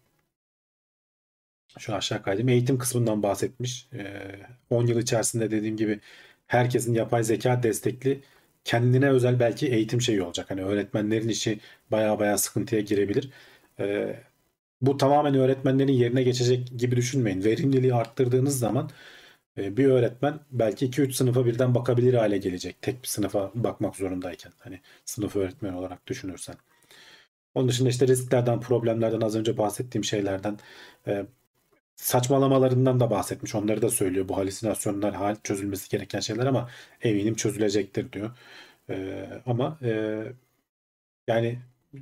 şu aşağı kaydım. Eğitim kısmından bahsetmiş. Ee, 10 yıl içerisinde dediğim gibi herkesin yapay zeka destekli kendine özel belki eğitim şeyi olacak. Hani öğretmenlerin işi baya baya sıkıntıya girebilir. Ee, bu tamamen öğretmenlerin yerine geçecek gibi düşünmeyin. Verimliliği arttırdığınız zaman e, bir öğretmen belki 2-3 sınıfa birden bakabilir hale gelecek. Tek bir sınıfa bakmak zorundayken. Hani sınıf öğretmeni olarak düşünürsen. Onun dışında işte risklerden, problemlerden az önce bahsettiğim şeylerden e, saçmalamalarından da bahsetmiş. Onları da söylüyor. Bu halüsinasyonlar hal çözülmesi gereken şeyler ama eminim çözülecektir diyor. E, ama e, yani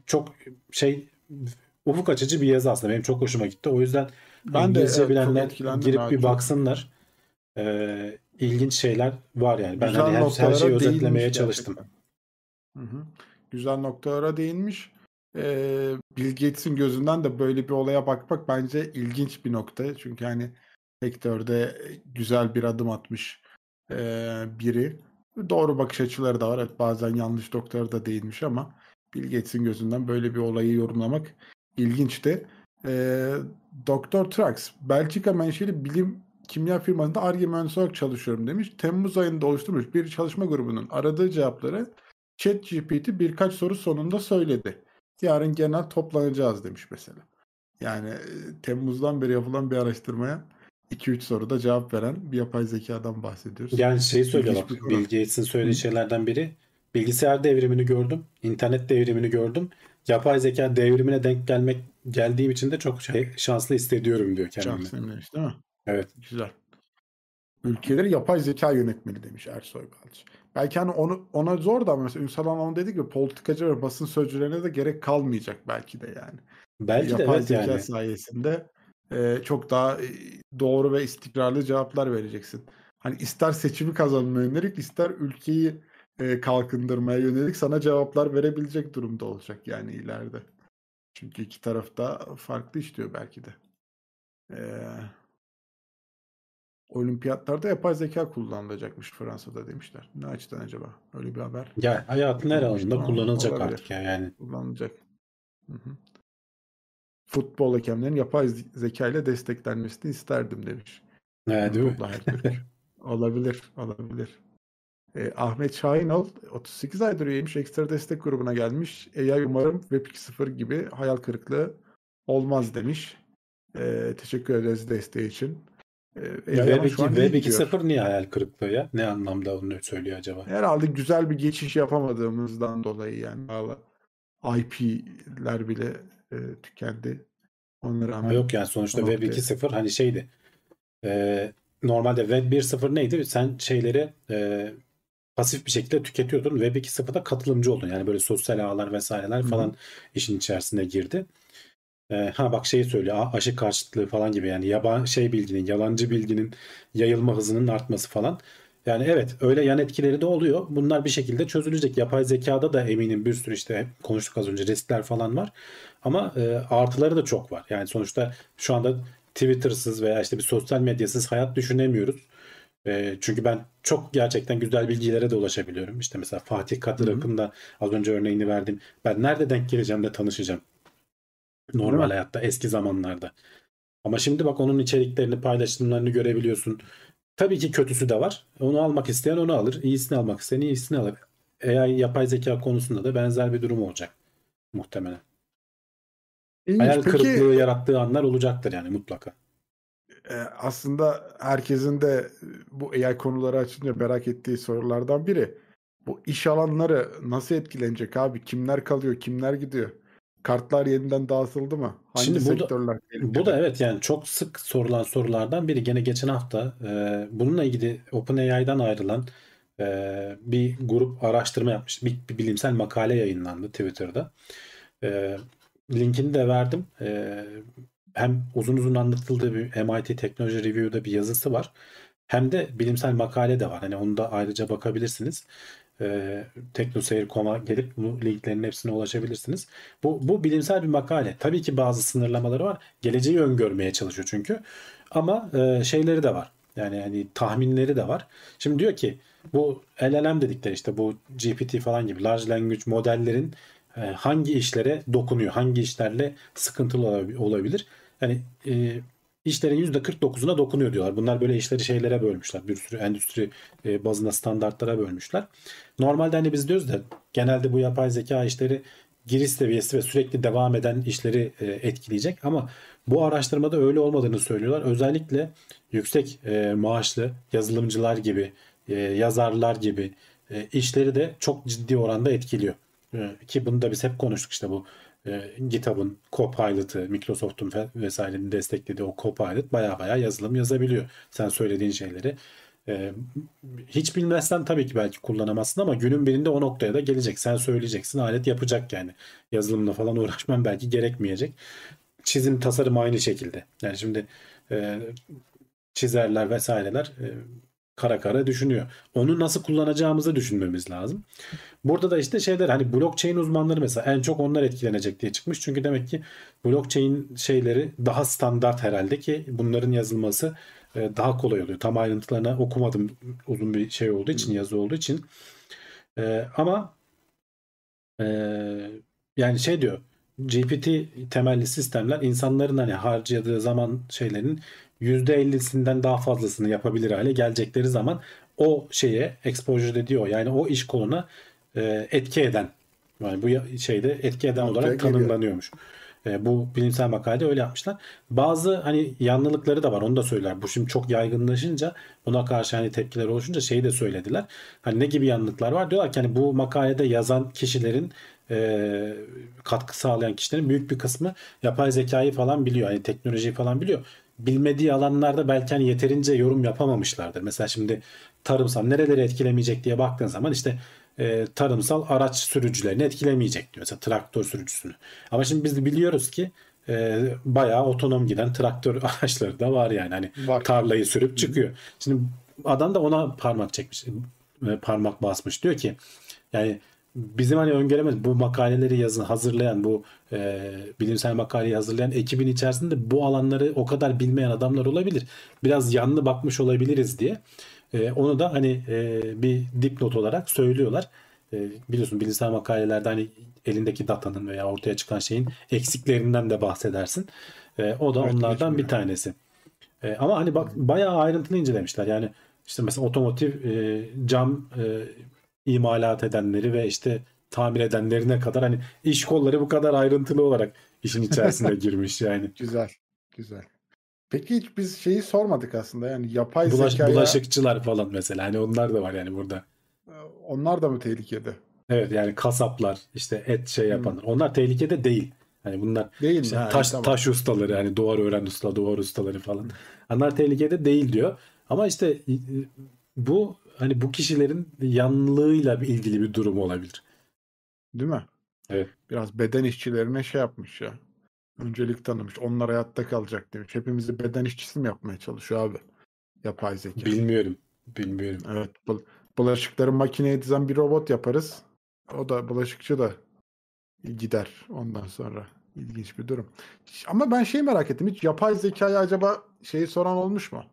çok şey ufuk açıcı bir yazı aslında. Benim çok hoşuma gitti. O yüzden Ben de evet, bilenler girip ya, bir baksınlar. E, ilginç şeyler var yani. Ben Güzel hani her, her şeyi özetlemeye çalıştım. gerçekten. Hı hı. Güzel noktalara değinmiş. Ee, Bill Gates'in gözünden de böyle bir olaya bakmak bence ilginç bir nokta. Çünkü hani sektörde güzel bir adım atmış ee, biri. Doğru bakış açıları da var. Evet, bazen yanlış noktalara da değinmiş ama Bill Gates'in gözünden böyle bir olayı yorumlamak ilginçti. Ee, Dr. Trax, Belçika menşeli bilim kimya firmasında Ar-Ge mühendisi olarak çalışıyorum demiş. Temmuz ayında oluşturmuş bir çalışma grubunun aradığı cevapları ChatGPT birkaç soru sonunda söyledi. Yarın genel toplanacağız demiş mesela. Yani e, Temmuz'dan beri yapılan bir araştırmaya 2-3 soruda cevap veren bir yapay zekadan bahsediyoruz. Yani şey söylüyor bak. Bill Gates'in söylediği Hı. şeylerden biri bilgisayar devrimini gördüm, internet devrimini gördüm. Yapay zeka devrimine denk gelmek geldiğim için de çok şey, şanslı hissediyorum diyor kendimi. Demiş değil mi? Evet. Güzel. Ülkeleri yapay zeka yönetmeli demiş Ersoy Balcı. Belki hani onu ona zor da mesela Ünsal Hanım dedi ki politikacı ve basın sözcülerine de gerek kalmayacak belki de yani. Belki de yapay evet zeka yani. sayesinde e, çok daha e, doğru ve istikrarlı cevaplar vereceksin. Hani ister seçimi kazanmaya yönelik ister ülkeyi e, kalkındırmaya yönelik sana cevaplar verebilecek durumda olacak yani ileride. Çünkü iki taraf da farklı işliyor belki de. E, olimpiyatlarda yapay zeka kullanılacakmış Fransa'da demişler. Ne açıdan acaba? Öyle bir haber Ya hayatın her alanında kullanılacak olabilir. artık ya yani. kullanılacak. Hı hı. Futbol hakemlerinin yapay ze- zeka ile desteklenmesini isterdim demiş. Ne değil mi? <laughs> Olabilir, olabilir. E, Ahmet Şahinol 38 aydır üyeymiş. Ekstra destek grubuna gelmiş. AI umarım Web 2.0 gibi hayal kırıklığı olmaz demiş. E, teşekkür ederiz desteği için. Web, şu an 2, iyi Web gidiyor. 2.0 niye hayal kırıklığı ya? Ne anlamda onu söylüyor acaba? Herhalde güzel bir geçiş yapamadığımızdan dolayı yani. Valla IP'ler bile e, tükendi. Ona rağmen Ama yok yani sonuçta Web noktaya- 2.0 hani şeydi. e, normalde Web 1.0 neydi? Sen şeyleri e, pasif bir şekilde tüketiyordun. Web 2.0'da katılımcı oldun. Yani böyle sosyal ağlar vesaireler hı. falan işin içerisine girdi. E, ha bak şeyi söylüyor. Aşı karşıtlığı falan gibi yani yaban şey bilginin, yalancı bilginin yayılma hızının artması falan. Yani evet öyle yan etkileri de oluyor. Bunlar bir şekilde çözülecek. Yapay zekada da eminim bir sürü işte konuştuk az önce riskler falan var. Ama e, artıları da çok var. Yani sonuçta şu anda Twitter'sız veya işte bir sosyal medyasız hayat düşünemiyoruz. E, çünkü ben çok gerçekten güzel bilgilere de ulaşabiliyorum. İşte mesela Fatih hı. hakkında az önce örneğini verdim. Ben nerede denk geleceğim de tanışacağım. Normal hayatta eski zamanlarda. Ama şimdi bak onun içeriklerini paylaşımlarını görebiliyorsun. Tabii ki kötüsü de var. Onu almak isteyen onu alır. İyisini almak isteyen iyisini alır. AI yapay zeka konusunda da benzer bir durum olacak muhtemelen. İlginç. Hayal Peki kırıklığı yarattığı anlar olacaktır yani mutlaka. e, aslında herkesin de bu AI konuları açınca merak ettiği sorulardan biri. Bu iş alanları nasıl etkilenecek abi? Kimler kalıyor, kimler gidiyor? Kartlar yeniden dağıtıldı mı? Hangi Şimdi bu da- sektörler Bu tehlikede? da evet yani çok sık sorulan sorulardan biri. Gene geçen hafta e, bununla ilgili OpenAI'dan ayrılan e, bir grup araştırma yapmış. Bir, bir bilimsel makale yayınlandı Twitter'da. E, linkini de verdim. E, hem uzun uzun anlatıldığı bir MIT Technology Review'da bir yazısı var. Hem de bilimsel makale de var. Hani onu da ayrıca bakabilirsiniz. E, teknoseyir.com'a gelip bu linklerin hepsine ulaşabilirsiniz. Bu, bu bilimsel bir makale. Tabii ki bazı sınırlamaları var. Geleceği öngörmeye çalışıyor çünkü. Ama e, şeyleri de var. Yani hani tahminleri de var. Şimdi diyor ki bu LLM dedikleri işte bu GPT falan gibi large language modellerin e, hangi işlere dokunuyor, hangi işlerle sıkıntılı olabi- olabilir. Yani e, işlerin %49'una dokunuyor diyorlar. Bunlar böyle işleri şeylere bölmüşler. Bir sürü endüstri e, bazında standartlara bölmüşler. Normalde hani biz diyoruz da genelde bu yapay zeka işleri giriş seviyesi ve sürekli devam eden işleri e, etkileyecek ama bu araştırmada öyle olmadığını söylüyorlar. Özellikle yüksek e, maaşlı yazılımcılar gibi, yazarlar gibi işleri de çok ciddi oranda etkiliyor. Ki bunu da biz hep konuştuk işte bu e, GitHub'ın Copilot'ı, Microsoft'un ve- vesairenin desteklediği o Copilot baya baya yazılım yazabiliyor. Sen söylediğin şeyleri. E, hiç bilmezsen tabii ki belki kullanamazsın ama günün birinde o noktaya da gelecek. Sen söyleyeceksin, alet yapacak yani. Yazılımla falan uğraşman belki gerekmeyecek. Çizim, tasarım aynı şekilde. Yani şimdi e, çizerler vesaireler e, kara kara düşünüyor. Onu nasıl kullanacağımızı düşünmemiz lazım. Burada da işte şeyler hani blockchain uzmanları mesela en çok onlar etkilenecek diye çıkmış. Çünkü demek ki blockchain şeyleri daha standart herhalde ki bunların yazılması e, daha kolay oluyor. Tam ayrıntılarına okumadım uzun bir şey olduğu için yazı olduğu için. E, ama e, yani şey diyor GPT temelli sistemler insanların hani harcadığı zaman şeylerin %50'sinden daha fazlasını yapabilir hale gelecekleri zaman o şeye exposure dediği yani o iş koluna e, etki eden yani bu şeyde etki eden Ortaya olarak geliyor. tanımlanıyormuş. E, bu bilimsel makalede öyle yapmışlar. Bazı hani yanlılıkları da var onu da söyler. Bu şimdi çok yaygınlaşınca buna karşı hani tepkiler oluşunca şeyi de söylediler. Hani ne gibi yanlılıklar var? Diyorlar ki hani bu makalede yazan kişilerin e, katkı sağlayan kişilerin büyük bir kısmı yapay zekayı falan biliyor. Hani teknolojiyi falan biliyor. Bilmediği alanlarda belki hani yeterince yorum yapamamışlardır. Mesela şimdi tarımsal nereleri etkilemeyecek diye baktığın zaman işte e, tarımsal araç sürücülerini etkilemeyecek diyor. Mesela traktör sürücüsünü. Ama şimdi biz de biliyoruz ki e, bayağı otonom giden traktör <laughs> araçları da var yani. Hani Var. tarlayı sürüp çıkıyor. Şimdi adam da ona parmak çekmiş. e, Parmak basmış. Diyor ki yani bizim hani öngöremez bu makaleleri yazın hazırlayan bu e, bilimsel makaleyi hazırlayan ekibin içerisinde bu alanları o kadar bilmeyen adamlar olabilir. Biraz yanlı bakmış olabiliriz diye. E, onu da hani e, bir dipnot olarak söylüyorlar. E, biliyorsun bilimsel makalelerde hani elindeki datanın veya ortaya çıkan şeyin eksiklerinden de bahsedersin. E, o da Evet, onlardan bir tanesi. E, ama hani bak bayağı ayrıntılı incelemişler. Yani işte mesela otomotiv e, cam e, imalat edenleri ve işte tamir edenlerine kadar hani iş kolları bu kadar ayrıntılı olarak işin içerisine <laughs> girmiş yani. Güzel. Güzel. Peki hiç biz şeyi sormadık aslında yani yapay Bulaş, zekaya bulaşıkçılar falan mesela hani onlar da var yani burada. onlar da mı tehlikede? Evet yani kasaplar işte et şey yapanlar. Onlar tehlikede değil. Hani bunlar Değil işte Ha, taş tamam. taş ustaları hani duvar ören usta, duvar ustaları falan. Onlar tehlikede değil diyor. Ama işte bu hani bu kişilerin yanlığıyla ilgili bir durum olabilir. Değil mi? Evet. Biraz beden işçilerine şey yapmış ya. Öncelik tanımış. Onlar hayatta kalacak demiş. Hepimizi beden işçisi mi yapmaya çalışıyor abi? Yapay zeka. Bilmiyorum. Bilmiyorum. Evet. bul- bulaşıkları makineye dizen bir robot yaparız. O da bulaşıkçı da gider ondan sonra. İlginç bir durum. Ama ben şey merak ettim. Hiç yapay zekaya acaba şeyi soran olmuş mu?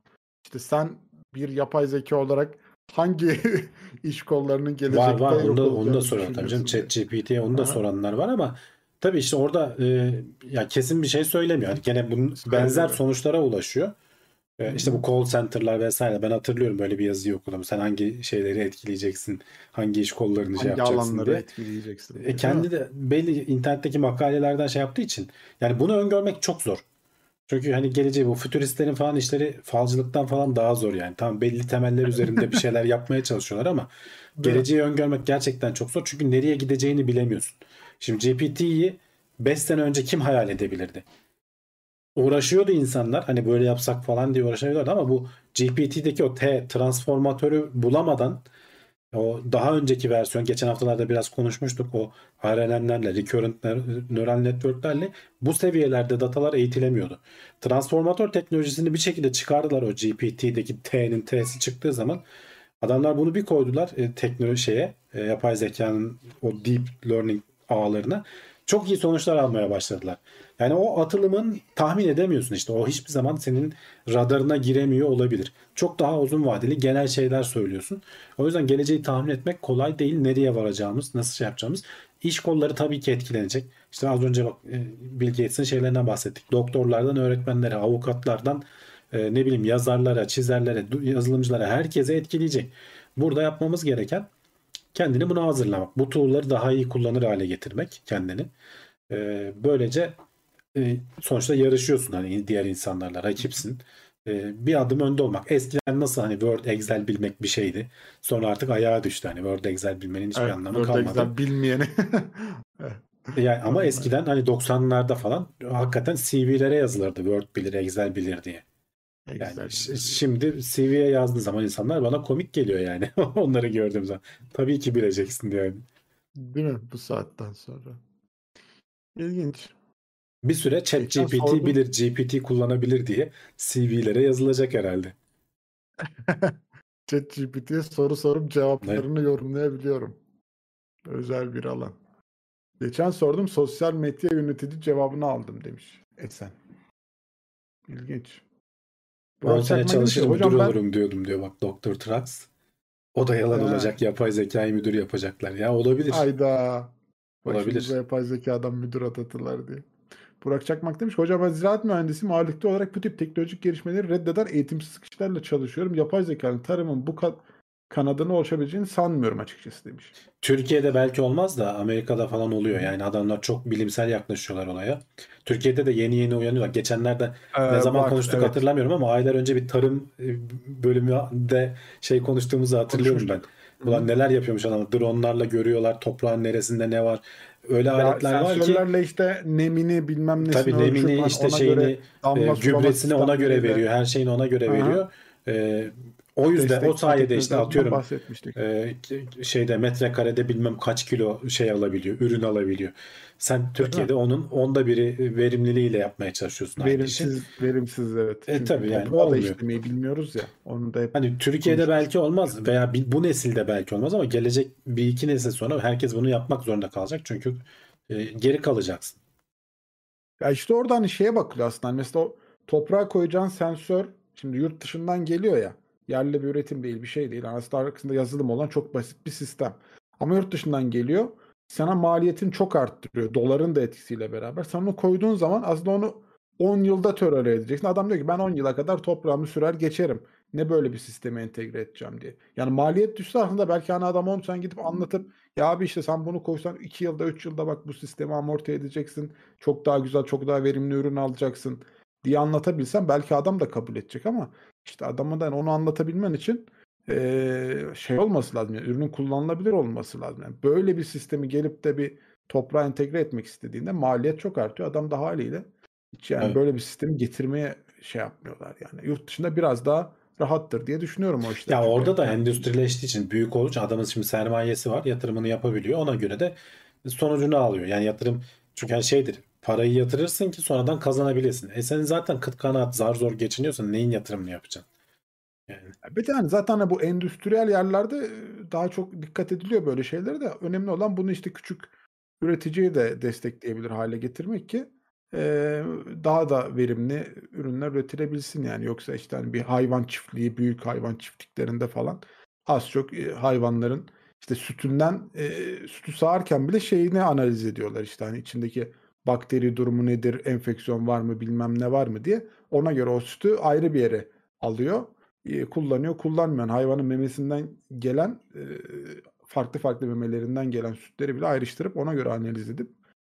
İşte sen bir yapay zeka olarak hangi <laughs> iş kollarının gelecekte Var var onu da, onu da soran tabii canım. ChatGPT'ye onu da Aha. soranlar var ama tabii işte orada e, ya kesin bir şey söylemiyor. Yani gene bunun benzer sonuçlara ulaşıyor. E, işte bu call center'lar vesaire ben hatırlıyorum böyle bir yazıyı okudum. Sen hangi şeyleri etkileyeceksin, hangi iş kollarını şey Hangi yapacaksın alanları diye. etkileyeceksin? diye, E kendi de belli internetteki makalelerden şey yaptığı için yani bunu öngörmek çok zor. Çünkü hani geleceği bu fütüristlerin falan işleri falcılıktan falan daha zor yani. Tamam belli temeller üzerinde bir şeyler yapmaya çalışıyorlar ama <laughs> geleceği öngörmek gerçekten çok zor. Çünkü nereye gideceğini bilemiyorsun. Şimdi GPT'yi 5 sene önce kim hayal edebilirdi? Uğraşıyordu insanlar hani böyle yapsak falan diye uğraşıyorlardı ama bu GPT'deki o T transformatörü bulamadan o daha önceki versiyon geçen haftalarda biraz konuşmuştuk o RNN'lerle, recurrent neural network'lerle bu seviyelerde datalar eğitilemiyordu. Transformatör teknolojisini bir şekilde çıkardılar o GPT'deki T'nin T'si çıktığı zaman adamlar bunu bir koydular e, teknoloji şeye e, yapay zekanın o deep learning ağlarına çok iyi sonuçlar almaya başladılar. Yani o atılımın tahmin edemiyorsun işte. O hiçbir zaman senin radarına giremiyor olabilir. Çok daha uzun vadeli genel şeyler söylüyorsun. O yüzden geleceği tahmin etmek kolay değil. Nereye varacağımız, nasıl şey yapacağımız. İş kolları tabii ki etkilenecek. İşte az önce bak e, Bill Gates'in şeylerinden bahsettik. Doktorlardan öğretmenlere, avukatlardan e, ne bileyim yazarlara, çizerlere, yazılımcılara herkese etkileyecek. Burada yapmamız gereken kendini buna hazırlamak. Bu tool'ları daha iyi kullanır hale getirmek kendini. E, böylece e, sonuçta yarışıyorsun hani diğer insanlarla rakipsin. E, bir adım önde olmak. Eskiden nasıl hani Word, Excel bilmek bir şeydi. Sonra artık ayağa düştü hani Word, Excel bilmenin hiçbir Evet, anlamı Word, kalmadı. Excel bilmeyeni. <laughs> Yani ama eskiden hani 90'larda falan hakikaten CV'lere yazılırdı Word bilir, Excel bilir diye. Excel. şimdi CV'ye yazdığı zaman insanlar bana komik geliyor yani. <laughs> Onları gördüğüm zaman. Tabii ki bileceksin yani. Değil mi bu saatten sonra? İlginç. Bir süre ChatGPT sordum. bilir, GPT kullanabilir diye CV'lere yazılacak herhalde. <laughs> ChatGPT'ye soru sorup cevaplarını yorumlayabiliyorum. Özel bir alan. Geçen sordum sosyal medya yönetici cevabını aldım demiş Esen. İlginç. 10 Burak sene çalışırım müdür ben olurum diyordum diyor bak Dr. Trax. O da yalan Ha. olacak. Yapay zekayı müdür yapacaklar. Ya olabilir. ayda Olabilir. başımıza yapay zekadan müdür atatılar diye. Burak Çakmak demiş hocam ben ziraat mühendisiyim ağırlıklı olarak bu tip teknolojik gelişmeleri reddeden eğitimsiz kişilerle çalışıyorum. Yapay zekanın tarımın bu ka- kanadını oluşabileceğini sanmıyorum açıkçası demiş. Türkiye'de belki olmaz da Amerika'da falan oluyor. Yani adamlar çok bilimsel yaklaşıyorlar olaya. Türkiye'de de yeni yeni uyanıyorlar. Geçenlerde ne Ee, zaman var, konuştuk evet. hatırlamıyorum ama aylar önce bir tarım e, bölümünde şey konuştuğumuzu hatırlıyorum ben. Ulan neler yapıyormuş adamlar. Dronlarla görüyorlar toprağın neresinde ne var. Öyle Ya aletler var ki sensörlerle işte nemini bilmem nesini tabii nemini işte ona şeyini göre damla gübresini ona göre veriyor. Her şeyini ona göre Aha. veriyor. E, o yüzden o destekçi sayede işte atıyorum e, şeyde metrekarede bilmem kaç kilo şey alabiliyor, ürün alabiliyor. Sen Türkiye'de onun onda biri verimliliğiyle yapmaya çalışıyorsun aynı işi. Verimsiz, verimsiz evet. E, Çünkü tabii yani toprağı da olmuyor. işlemeyi bilmiyoruz ya. Onu da hep Hani Türkiye'de belki olmaz veya bu nesilde belki olmaz ama gelecek bir iki nesil sonra herkes bunu yapmak zorunda kalacak çünkü e, geri kalacaksın. Ya işte orada hani şeye bakılıyor aslında. Hani Mesela o toprağa koyacağın sensör şimdi yurt dışından geliyor ya. Yerli bir üretim değil, bir şey değil. Aslında arkasında yazılım olan çok basit bir sistem. Ama yurt dışından geliyor. Sana maliyetini çok arttırıyor. Doların da etkisiyle beraber. Sen onu koyduğun zaman aslında onu 10 yılda tolere edeceksin. Adam diyor ki ben 10 yıla kadar toprağımı sürer geçerim. Ne böyle bir sisteme entegre edeceğim diye. Yani maliyet düşse aslında belki hani adam onu sen gidip anlatıp ya abi işte sen bunu koysan 2 yılda 3 yılda bak bu sistemi amorti edeceksin. Çok daha güzel çok daha verimli ürün alacaksın diye anlatabilsen belki adam da kabul edecek ama işte adama da onu anlatabilmen için eee, şey olması lazım. Yani ürünün kullanılabilir olması lazım. Yani böyle bir sistemi gelip de bir toprağa entegre etmek istediğinde maliyet çok artıyor. Adam da haliyle hiç yani Evet. böyle bir sistemi getirmeye şey yapmıyorlar yani. Yurt dışında biraz daha rahattır diye düşünüyorum o işler. Ya orada da yani- endüstrileştiği için büyük olduğu için adamın şimdi sermayesi var, yatırımını yapabiliyor. Ona göre de sonucunu alıyor. Yani yatırım çünkü hani şeydir. Parayı yatırırsın ki sonradan kazanabilirsin. E sen zaten kıt kanaat zar zor geçiniyorsan neyin yatırımını yapacaksın? Yani Bir tane zaten hani bu endüstriyel yerlerde daha çok dikkat ediliyor böyle şeylere de. Önemli olan bunu işte küçük üreticiyi de destekleyebilir hale getirmek ki daha da verimli ürünler üretilebilsin yani. Yoksa işte hani bir hayvan çiftliği, büyük hayvan çiftliklerinde falan az çok hayvanların işte sütünden sütü sağarken bile şeyini analiz ediyorlar işte hani içindeki bakteri durumu nedir, enfeksiyon var mı, bilmem ne var mı diye. Ona göre o sütü ayrı bir yere alıyor e, kullanıyor, kullanmayan hayvanın memesinden gelen e, farklı farklı memelerinden gelen sütleri bile ayrıştırıp ona göre analiz edip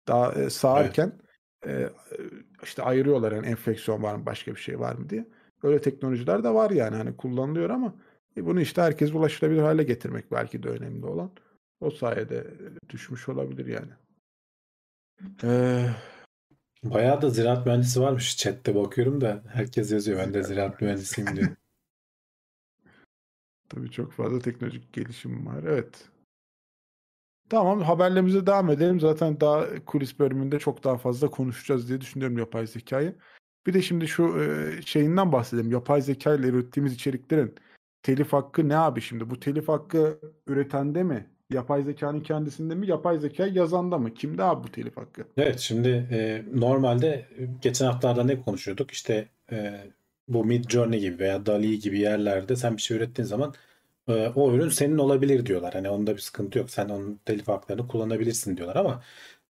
daha e, sağarken e, e, işte ayırıyorlar yani enfeksiyon var mı başka bir şey var mı diye. Öyle teknolojiler de var yani hani kullanılıyor ama e, bunu işte herkes ulaşılabilir hale getirmek belki de önemli olan. O sayede düşmüş olabilir yani. Ee, bayağı da ziraat mühendisi varmış. Chat'te bakıyorum da herkes yazıyor. Ben de ziraat mühendisiyim diyor. Tabii çok fazla teknolojik gelişim var. Evet. Tamam haberlerimize devam edelim. Zaten daha kulis bölümünde çok daha fazla konuşacağız diye düşünüyorum yapay zekayı. Bir de şimdi şu şeyinden bahsedelim. Yapay zeka ile ürettiğimiz içeriklerin telif hakkı ne abi şimdi? Bu telif hakkı üretende mi? Yapay zekanın kendisinde mi? Yapay zeka yazanda mı? Kimde abi bu telif hakkı? Evet şimdi e, normalde geçen haftalarda ne konuşuyorduk? İşte e, bu Mid Journey gibi veya DALL-E gibi yerlerde sen bir şey ürettiğin zaman e, o ürün senin olabilir diyorlar. Hani onda bir sıkıntı yok. Sen onun telif haklarını kullanabilirsin diyorlar ama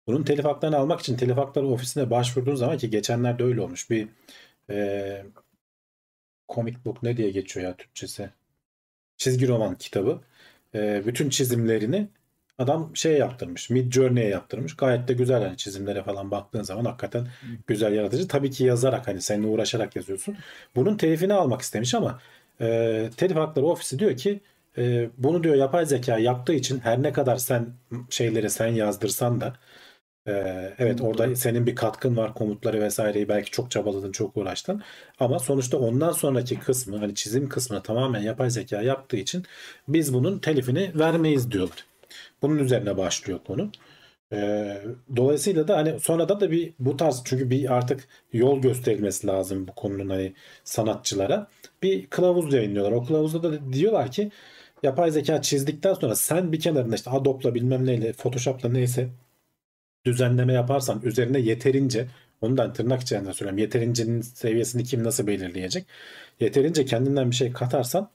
bunun telif haklarını almak için telif hakları ofisine başvurduğun zaman ki geçenlerde öyle olmuş. Bir e, comic book ne diye geçiyor ya Türkçesi? Çizgi roman kitabı. E, bütün çizimlerini adam şey yaptırmış. Mid Journey'e yaptırmış. Gayet de güzel hani çizimlere falan baktığın zaman hakikaten güzel yaratıcı. Tabii ki yazarak hani seninle uğraşarak yazıyorsun. Bunun telifini almak istemiş ama e, telif hakları ofisi diyor ki e, bunu diyor yapay zeka yaptığı için her ne kadar sen şeyleri sen yazdırsan da Ee, evet orada senin bir katkın var komutları vesaireyi belki çok çabaladın çok uğraştın ama sonuçta ondan sonraki kısmı hani çizim kısmını tamamen yapay zeka yaptığı için biz bunun telifini vermeyiz diyorlar. Bunun üzerine başlıyor konu. Ee, dolayısıyla da hani sonradan da bir bu tarz çünkü bir artık yol gösterilmesi lazım bu konunun hani sanatçılara. Bir kılavuz yayınlıyorlar. O kılavuzda da diyorlar ki yapay zeka çizdikten sonra sen bir kenarında işte Adobe'la bilmem neyle Photoshop'la neyse düzenleme yaparsan üzerine yeterince ondan tırnak içerisinde söylüyorum yeterincenin seviyesini kim nasıl belirleyecek? Yeterince kendinden bir şey katarsan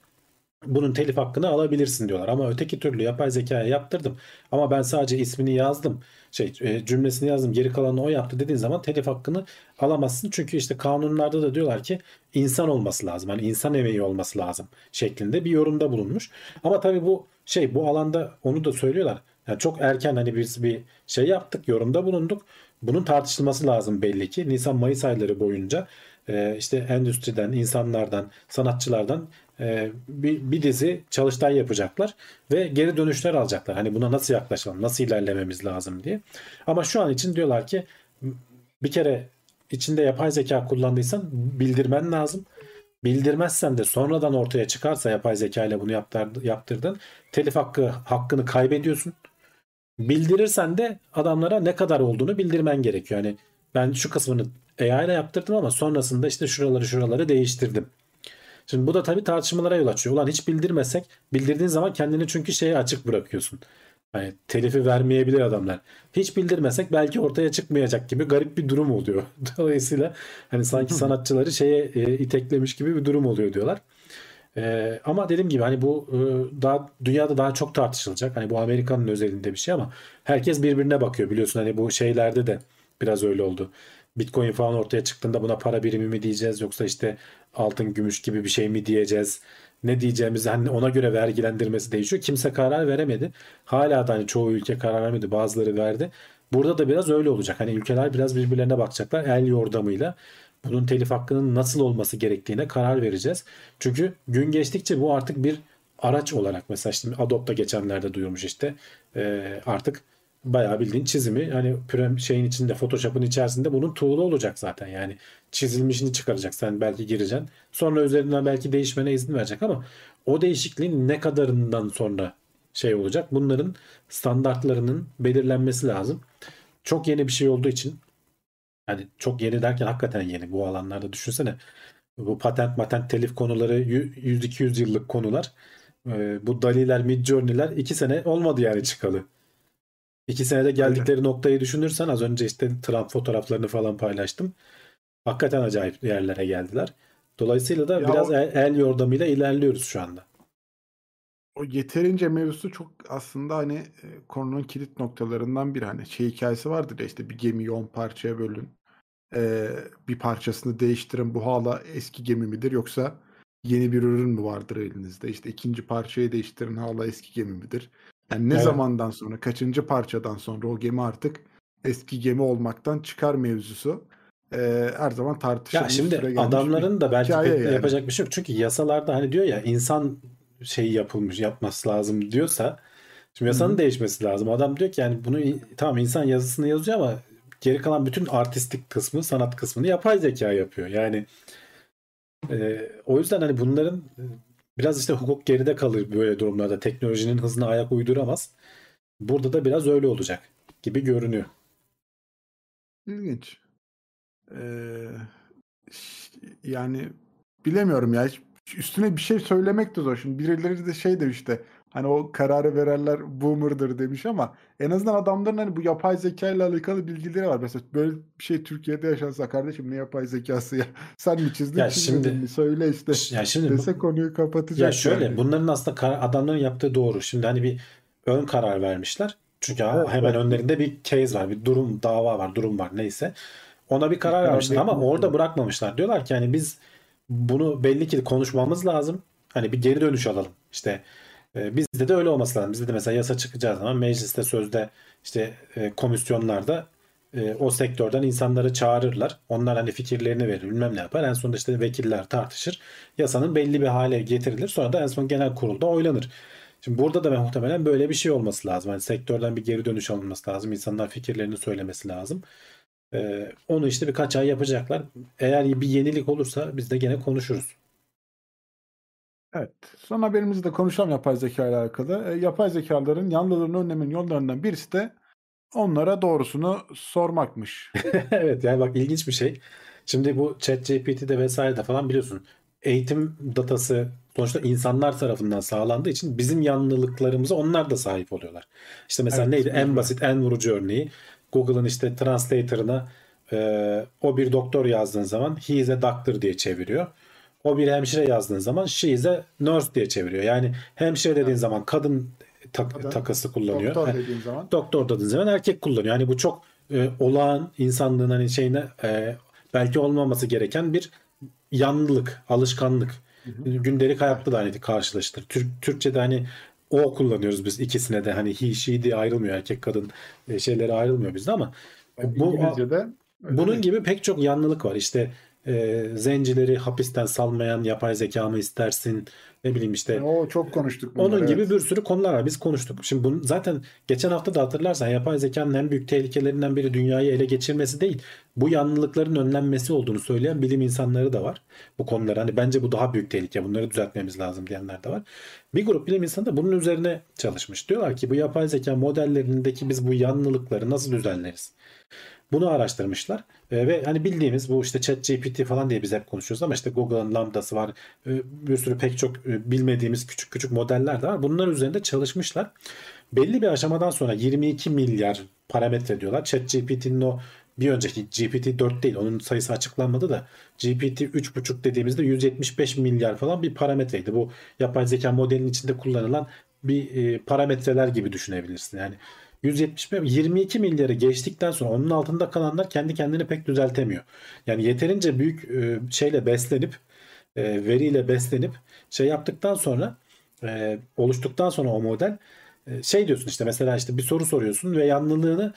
bunun telif hakkını alabilirsin diyorlar. Ama öteki türlü yapay zekaya yaptırdım. Ama ben sadece ismini yazdım. Şey e, cümlesini yazdım. Geri kalanını o yaptı dediğin zaman telif hakkını alamazsın. Çünkü işte kanunlarda da diyorlar ki insan olması lazım. Hani insan emeği olması lazım şeklinde bir yorumda bulunmuş. Ama tabii bu şey bu alanda onu da söylüyorlar. Yani çok erken hani biz bir şey yaptık, yorumda bulunduk. Bunun tartışılması lazım belli ki. Nisan-Mayıs ayları boyunca e, işte endüstriden, insanlardan, sanatçılardan bir, bir dizi çalıştay yapacaklar ve geri dönüşler alacaklar. Hani buna nasıl yaklaşalım, nasıl ilerlememiz lazım diye. Ama şu an için diyorlar ki bir kere içinde yapay zeka kullandıysan bildirmen lazım. Bildirmezsen de sonradan ortaya çıkarsa yapay zeka ile bunu yaptırdın telif hakkı hakkını kaybediyorsun. Bildirirsen de adamlara ne kadar olduğunu bildirmen gerekiyor. Yani ben şu kısmını AI ile yaptırdım ama sonrasında işte şuraları şuraları değiştirdim. Şimdi bu da tabii tartışmalara yol açıyor. Ulan hiç bildirmesek bildirdiğin zaman kendini çünkü şeye açık bırakıyorsun. Hani telifi vermeyebilir adamlar. Hiç bildirmesek belki ortaya çıkmayacak gibi garip bir durum oluyor. <laughs> Dolayısıyla hani sanki sanatçıları şeye e, iteklemiş gibi bir durum oluyor diyorlar. E, ama dediğim gibi hani bu e, daha dünyada daha çok tartışılacak. Hani bu Amerika'nın özelinde bir şey ama herkes birbirine bakıyor biliyorsun hani bu şeylerde de biraz öyle oldu. Bitcoin falan ortaya çıktığında buna para birimi mi diyeceğiz yoksa işte altın gümüş gibi bir şey mi diyeceğiz? Ne diyeceğimizi hani ona göre vergilendirmesi değişiyor. Kimse karar veremedi. Hala da hani çoğu ülke karar vermedi. Bazıları verdi. Burada da biraz öyle olacak. Hani ülkeler biraz birbirlerine bakacaklar el yordamıyla. Bunun telif hakkının nasıl olması gerektiğine karar vereceğiz. Çünkü gün geçtikçe bu artık bir araç olarak mesela işte Adobe'da geçenlerde duyurmuş işte artık bayağı bildiğin çizimi hani pürem şeyin içinde Photoshop'un içerisinde bunun tuğlu olacak zaten. Yani çizilmişini çıkaracak sen belki gireceksin. Sonra üzerinden belki değişmene izin verecek ama o değişikliğin ne kadarından sonra şey olacak? Bunların standartlarının belirlenmesi lazım. Çok yeni bir şey olduğu için hani çok yeni derken hakikaten yeni bu alanlarda düşünsene. Bu patent matent telif konuları 100-200 yıllık konular. Ee, bu Dali'ler, Midjourney'ler iki sene olmadı yani çıkalı. İki senede geldikleri Öyle. noktayı düşünürsen az önce işte Trump fotoğraflarını falan paylaştım. Hakikaten acayip yerlere geldiler. Dolayısıyla da ya biraz o, el, el yordamıyla ilerliyoruz şu anda. O yeterince mevzusu çok aslında hani e, konunun kilit noktalarından bir hani şey hikayesi vardır ya işte bir gemiyi on parçaya bölün. Ee, bir parçasını değiştirin bu hala eski gemi midir yoksa yeni bir ürün mü vardır elinizde? İşte ikinci parçayı değiştirin hala eski gemi midir? Yani ne evet. zamandan sonra, kaçıncı parçadan sonra o gemi artık eski gemi olmaktan çıkar mevzusu e, her zaman tartışılır. Ya şimdi adamların da belki yani. yapacak bir şey yok. Çünkü yasalarda hani diyor ya insan şeyi yapılmış yapması lazım diyorsa şimdi yasanın Hı-hı. değişmesi lazım. Adam diyor ki yani bunu tamam insan yazısını yazıyor ama geri kalan bütün artistik kısmı, sanat kısmını yapay zeka yapıyor. Yani e, o yüzden hani bunların Biraz işte hukuk geride kalır böyle durumlarda. Teknolojinin hızına ayak uyduramaz. Burada da biraz öyle olacak gibi görünüyor. İlginç. Ee, yani bilemiyorum ya. Üstüne bir şey söylemek de zor. Şimdi birileri de şey demiş işte Hani o kararı verenler boomer'dır demiş ama en azından adamların hani bu yapay zeka ile alakalı bilgileri var. Mesela böyle bir şey Türkiye'de yaşansa kardeşim ne yapay zekası ya? <laughs> Sen mi çizdin ya şimdi, mi? Söyle işte. Ya şimdi dese konuyu kapatacak. Ya şöyle yani. bunların aslında adamların yaptığı doğru. Şimdi hani bir ön karar vermişler. Çünkü evet, hemen evet. önlerinde bir case var, bir durum, dava var, durum var neyse. Ona bir karar vermişler ama orada bırakmamışlar. Diyorlar ki hani biz bunu belli ki konuşmamız lazım. Hani bir geri dönüş alalım. İşte e, bizde de öyle olması lazım. Bizde de mesela yasa çıkacağı zaman mecliste sözde işte e, komisyonlarda e, o sektörden insanları çağırırlar. Onlar hani fikirlerini verir bilmem ne yapar. En sonunda işte vekiller tartışır. Yasanın belli bir hale getirilir. Sonra da en son genel kurulda oylanır. Şimdi burada da muhtemelen böyle bir şey olması lazım. Hani sektörden bir geri dönüş alınması lazım. İnsanlar fikirlerini söylemesi lazım. Ee, onu işte birkaç ay yapacaklar. Eğer bir yenilik olursa biz de gene konuşuruz. Evet. Son haberimizde konuşalım yapay zeka ile alakalı. E, yapay zekaların yanlılığını önlemenin yollarından birisi de onlara doğrusunu sormakmış. <laughs> evet yani bak ilginç bir şey. Şimdi bu ChatGPT'de vesairede falan biliyorsun eğitim datası sonuçta insanlar tarafından sağlandığı için bizim yanlılıklarımıza onlar da sahip oluyorlar. İşte mesela Evet, neydi en basit en vurucu örneği Google'ın işte translator'ına e, o bir doktor yazdığın zaman he is a doctor diye çeviriyor. O bir hemşire yazdığın zaman she is a nurse diye çeviriyor. Yani hemşire dediğin zaman kadın tak- Kadın, takası kullanıyor. Doktor dediğin zaman. doktor dediğin zaman erkek kullanıyor. Yani bu çok e, olağan insanlığın hani şeyine e, belki olmaması gereken bir yanlılık, alışkanlık. Gündelik hayatta da hani karşılaştır. Türk, Türkçe'de hani o kullanıyoruz biz ikisine de hani he she diye ayrılmıyor erkek kadın e, şeyleri ayrılmıyor bizde ama bu İngilizce'de öyle bunun gibi pek çok yanlılık var. İşte e, zencileri hapisten salmayan yapay zeka mı istersin? Ne bileyim işte o çok konuştuk bunları. onun gibi evet. bir sürü konular var. Biz konuştuk. Şimdi bunu zaten geçen hafta da hatırlarsan yapay zekanın en büyük tehlikelerinden biri dünyayı ele geçirmesi değil. Bu yanlılıkların önlenmesi olduğunu söyleyen bilim insanları da var. Bu konular hani bence bu daha büyük tehlike. Bunları düzeltmemiz lazım diyenler de var. Bir grup bilim insanı da bunun üzerine çalışmış. Diyorlar ki bu yapay zeka modellerindeki biz bu yanlılıkları nasıl düzenleriz? Bunu araştırmışlar E, ve hani bildiğimiz bu işte ChatGPT falan diye biz hep konuşuyoruz ama işte Google'ın Lambda'sı var. E, bir sürü pek çok e, bilmediğimiz küçük küçük modeller de var. Bunlar üzerinde çalışmışlar. Belli bir aşamadan sonra 22 milyar parametre diyorlar. ChatGPT'nin o bir önceki GPT 4 değil. Onun sayısı açıklanmadı da GPT 3.5 dediğimizde 175 milyar falan bir parametreydi. Bu yapay zeka modelinin içinde kullanılan bir e, parametreler gibi düşünebilirsin. Yani 175 22 milyarı geçtikten sonra onun altında kalanlar kendi kendini pek düzeltemiyor. Yani yeterince büyük e, şeyle beslenip e, veriyle beslenip şey yaptıktan sonra e, oluştuktan sonra o model şey diyorsun işte mesela işte bir soru soruyorsun ve yanlılığını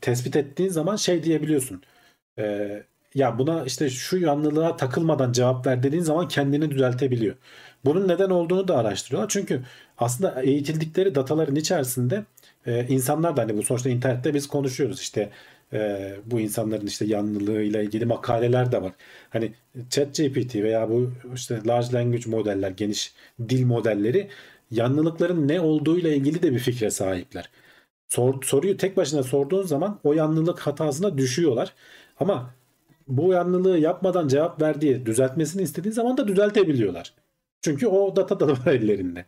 tespit ettiğin zaman şey diyebiliyorsun. Ya buna işte şu yanlılığa takılmadan cevap ver dediğin zaman kendini düzeltebiliyor. Bunun neden olduğunu da araştırıyorlar. Çünkü aslında eğitildikleri dataların içerisinde e, insanlar da hani bu sonuçta internette biz konuşuyoruz işte e, bu insanların işte yanlılığıyla ilgili makaleler de var. Hani ChatGPT veya bu işte large language modeller, geniş dil modelleri yanlılıkların ne olduğuyla ilgili de bir fikre sahipler. Sor, soruyu tek başına sorduğun zaman o yanlılık hatasına düşüyorlar. Ama bu yanlılığı yapmadan cevap ver diye düzeltmesini istediğin zaman da düzeltebiliyorlar. Çünkü o data da var ellerinde.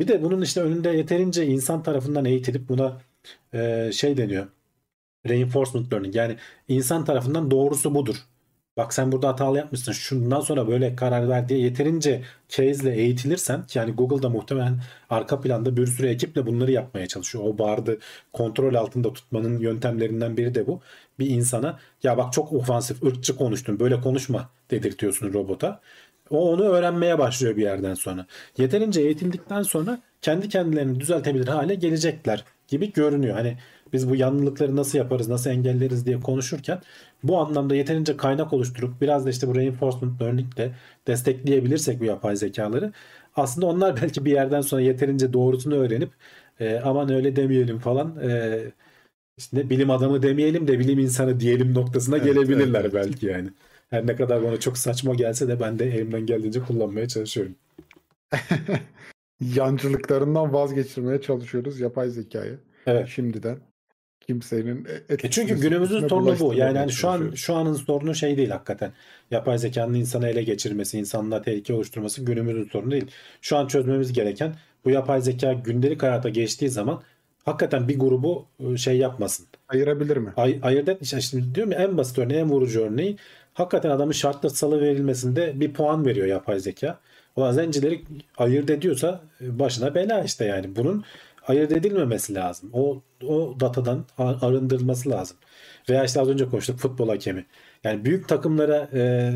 Bir de bunun işte önünde yeterince insan tarafından eğitilip buna e, şey deniyor. Reinforcement learning yani insan tarafından doğrusu budur. Bak sen burada hatalı yapmışsın. Şundan sonra böyle karar ver diye yeterince case'le eğitilirsen yani Google'da muhtemelen arka planda bir sürü ekiple bunları yapmaya çalışıyor. O bardı kontrol altında tutmanın yöntemlerinden biri de bu. Bir insana ya bak çok ofansif, ırkçı konuştun böyle konuşma dedirtiyorsun robota. O onu öğrenmeye başlıyor bir yerden sonra. Yeterince eğitildikten sonra kendi kendilerini düzeltebilir hale gelecekler gibi görünüyor. Hani biz bu yanlılıkları nasıl yaparız, nasıl engelleriz diye konuşurken bu anlamda yeterince kaynak oluşturup biraz da işte bu reinforcement learning de destekleyebilirsek bu yapay zekaları aslında onlar <laughs> belki bir yerden sonra yeterince doğrusunu öğrenip e, aman öyle demeyelim falan e, işte bilim adamı demeyelim de bilim insanı diyelim noktasına Evet, gelebilirler evet. belki yani. Her ne kadar bana çok saçma gelse de ben de elimden geldiğince kullanmaya çalışıyorum. <laughs> Yancılıklarından vazgeçirmeye çalışıyoruz yapay zekayı. Evet. Şimdiden kimsenin E çünkü günümüzün sorunu bu. Yani hani şu an şu anın sorunu şey değil hakikaten. Yapay zekanın insanı ele geçirmesi, insanlığa tehlike oluşturması günümüzün sorunu değil. Şu an çözmemiz gereken bu yapay zeka gündelik hayata geçtiği zaman hakikaten bir grubu e, şey yapmasın. ayırabilir mi? Ay, ayırt et, işte şimdi diyorum ya en basit örneği, en vurucu örneği hakikaten adamın şartlı salı verilmesinde bir puan veriyor yapay zeka. Ulan zencileri ayırt ediyorsa e, başına bela işte yani. Bunun ayırt edilmemesi lazım. O o datadan arındırılması lazım. Veya işte az önce konuştuk futbol hakemi. Yani büyük takımlara e,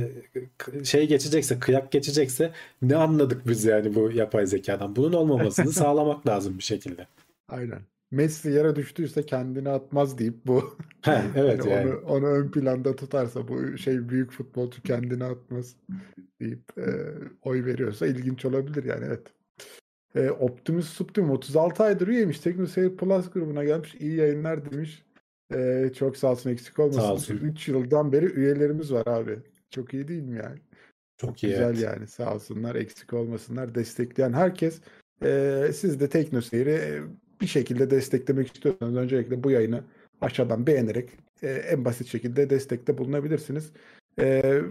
şey geçecekse, kıyak geçecekse ne anladık biz yani bu yapay zekadan? Bunun olmamasını <laughs> sağlamak lazım bir şekilde. Aynen. Messi yere düştüyse kendini atmaz deyip bu He, <laughs> evet hani yani. onu onu ön planda tutarsa bu şey büyük futbolcu kendini atmaz deyip e, oy veriyorsa ilginç olabilir yani evet. E, Optimus Subtim 36 aydır üyeymiş. TeknoSeyir Plus grubuna gelmiş. İyi yayınlar demiş. E, çok sağ olsun eksik olmasın. Sağ olsun. 3 yıldan beri üyelerimiz var abi. Çok iyi değil mi yani? Çok iyi. Güzel evet. yani sağ olsunlar eksik olmasınlar. Destekleyen herkes e, siz de TeknoSeyir'i bir şekilde desteklemek istiyorsanız öncelikle bu yayını aşağıdan beğenerek e, en basit şekilde destekte bulunabilirsiniz. E,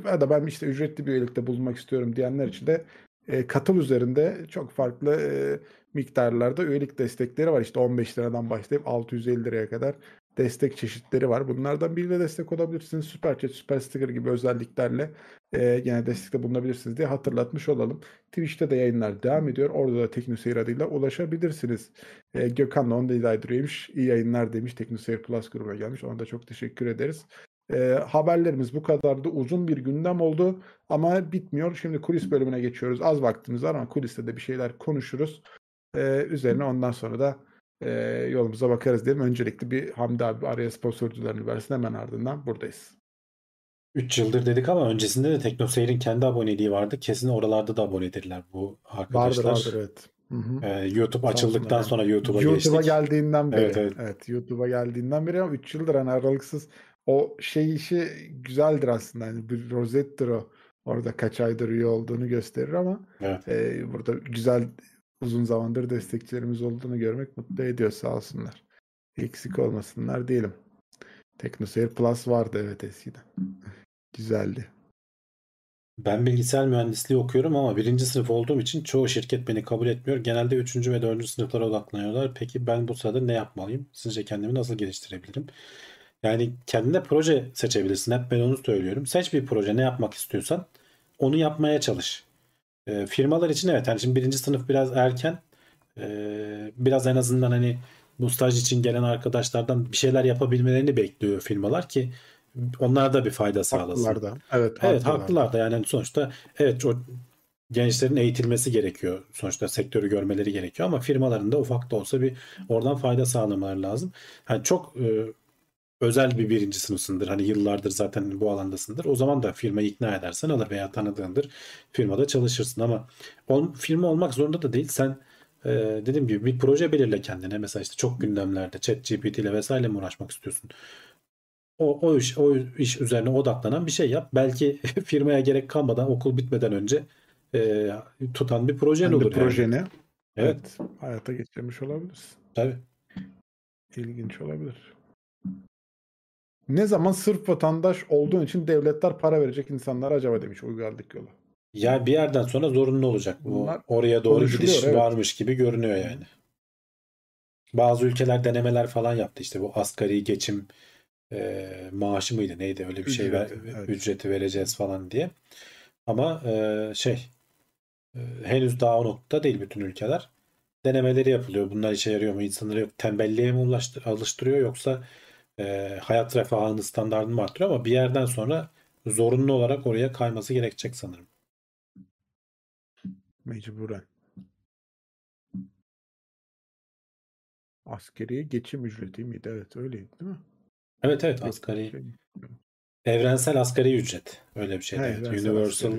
ya da ben işte ücretli bir üyelikte bulunmak istiyorum diyenler için de e, katıl üzerinde çok farklı e, miktarlarda üyelik destekleri var. İşte 15 liradan başlayıp 650 liraya kadar destek çeşitleri var. Bunlardan biriyle destek olabilirsiniz. Süper Chat, Süper Sticker gibi özelliklerle e, yine destekte bulunabilirsiniz diye hatırlatmış olalım. Twitch'te de yayınlar devam ediyor. Orada da TeknoSeyir adıyla ulaşabilirsiniz. E, Gökhan da 17 aydır üyemiş. İyi yayınlar demiş. TeknoSeyir Plus grubuna gelmiş. Ona da çok teşekkür ederiz. E, haberlerimiz bu kadardı. Uzun bir gündem oldu ama bitmiyor. Şimdi kulis bölümüne geçiyoruz. Az vaktimiz var ama kuliste de bir şeyler konuşuruz. E, üzerine ondan sonra da e, yolumuza bakarız diyelim. Öncelikle bir Hamdi abi araya sponsorcularını versin hemen ardından buradayız. 3 yıldır dedik ama öncesinde de TeknoSeyir'in kendi aboneliği vardı. Kesin oralarda da abonedirler bu arkadaşlar. Vardır vardır evet. Hı hı. Ee, YouTube açıldıktan olsunlar. sonra YouTube'a YouTube'a geçtik. geldiğinden beri. Evet, Evet, evet. YouTube'a geldiğinden beri ama 3 yıldır hani aralıksız o şey işi güzeldir aslında. Hani bir rozettir o. Orada kaç aydır üye olduğunu gösterir ama Evet. e, burada güzel uzun zamandır destekçilerimiz olduğunu görmek mutlu ediyor sağ olsunlar. Eksik olmasınlar diyelim. TeknoSeyir Plus vardı evet eskiden. Güzeldi. Ben bilgisayar mühendisliği okuyorum ama birinci sınıf olduğum için çoğu şirket beni kabul etmiyor. Genelde üçüncü ve dördüncü sınıflara odaklanıyorlar. Peki ben bu sırada ne yapmalıyım? Sizce kendimi nasıl geliştirebilirim? Yani kendine proje seçebilirsin. Hep ben onu söylüyorum. Seç bir proje ne yapmak istiyorsan onu yapmaya çalış. Ee, firmalar için evet yani şimdi birinci sınıf biraz erken. Ee, biraz en azından hani bu staj için gelen arkadaşlardan bir şeyler yapabilmelerini bekliyor firmalar ki onlar da bir fayda sağlasın. Haklılar da. Evet, Evet haklılar. da yani sonuçta evet o gençlerin eğitilmesi gerekiyor. Sonuçta sektörü görmeleri gerekiyor ama firmaların da ufak da olsa bir oradan fayda sağlamaları lazım. Hani çok e, özel bir birinci sınıfsındır. Hani yıllardır zaten bu alandasındır. O zaman da firmayı ikna edersen alır veya tanıdığındır. Firmada çalışırsın ama ol- firma olmak zorunda da değil. Sen e, dediğim gibi bir proje belirle kendine. Mesela işte çok gündemlerde ChatGPT ile vesaire mi uğraşmak istiyorsun? O, o iş o iş üzerine odaklanan bir şey yap. Belki <laughs> firmaya gerek kalmadan okul bitmeden önce e, tutan bir projen Kendi olur yani. projeni Evet, evet, hayata geçirmiş olabilirsin. tabii. İlginç olabilir. Ne zaman sırf vatandaş olduğun için devletler para verecek insanlar acaba demiş uygarlık yolu. Ya bir yerden sonra zorunlu olacak. Bu Bunlar oraya doğru gidiş evet. varmış gibi görünüyor yani. Bazı ülkeler denemeler falan yaptı işte bu asgari geçim e, maaşı mıydı neydi öyle bir şey ver, Ücreti, evet. ücreti vereceğiz falan diye. Ama e, şey e, henüz daha o noktada değil bütün ülkeler. Denemeleri yapılıyor. Bunlar işe yarıyor mu? İnsanları tembelliğe mi ulaştı- alıştırıyor yoksa e, hayat refahının standartını mı arttırıyor ama bir yerden sonra zorunlu olarak oraya kayması gerekecek sanırım. Mecburen. Askeri geçim ücreti miydi? Evet öyleydi değil mi? Evet evet asgari şey- evrensel asgari ücret öyle bir şey. He, Evet. Universal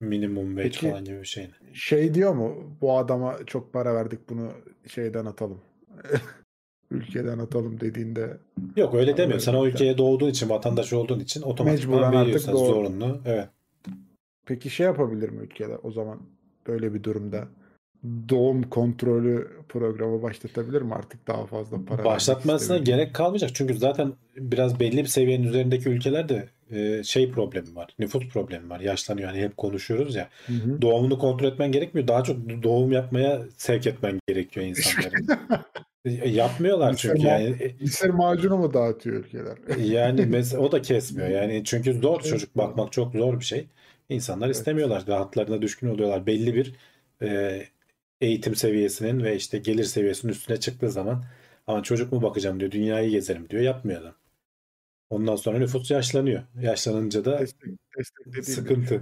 minimum wage Peki- falan gibi bir şey. Şey diyor mu? Bu adama çok para verdik bunu şeyden atalım. Ülkeden atalım dediğinde Yok öyle demiyor. Sen o ülkeye doğduğun için, vatandaş olduğun için otomatikman doğru. zorunlu. Evet. Peki şey yapabilir mi ülkeler o zaman böyle bir durumda doğum kontrolü programı başlatabilir mi artık daha fazla para Başlatmasına gerek kalmayacak. Çünkü zaten biraz belli bir seviyenin üzerindeki ülkelerde e, şey problemi var. Nüfus problemi var. Yaşlanıyor. Hani hep konuşuyoruz ya. Hı hı. Doğumunu kontrol etmen gerekmiyor. Daha çok doğum yapmaya sevk etmen gerekiyor <laughs> insanları. E, Yapmıyorlar çünkü Mesela- yani. E, Mısır macunu mu dağıtıyor ülkeler? Yani mesela o da kesmiyor. Yani çünkü zor çocuk bakmak çok zor bir şey. İnsanlar Evet. istemiyorlar. Rahatlarına düşkün oluyorlar. Belli bir e, eğitim seviyesinin ve işte gelir seviyesinin üstüne çıktığı zaman ama çocuk mu bakacağım diyor. Dünyayı gezerim diyor. Yapmıyor adam. Ondan sonra nüfus yaşlanıyor. Yaşlanınca da Destek, bir Sıkıntı. şey.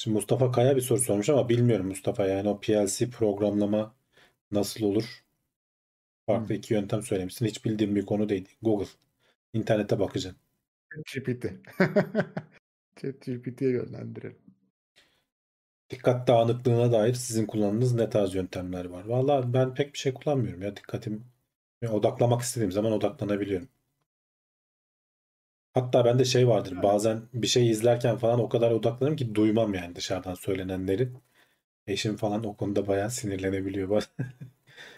Şimdi Mustafa Kaya bir soru sormuş ama bilmiyorum Mustafa yani o PLC programlama nasıl olur? Farklı Hı. iki yöntem söylemişsin. Hiç bildiğim bir konu değil. Google. İnternete bakacaksın. GPT. ChatGPT'ye <laughs> yönlendirelim. Dikkat dağınıklığına dair sizin kullandığınız ne tarz yöntemler var? Valla ben pek bir şey kullanmıyorum ya. Dikkatim odaklamak istediğim zaman odaklanabiliyorum. Hatta bende şey vardır. Bazen bir şey izlerken falan o kadar odaklanırım ki duymam yani dışarıdan söylenenleri. Eşim falan o konuda bayağı sinirlenebiliyor. bazen. <laughs>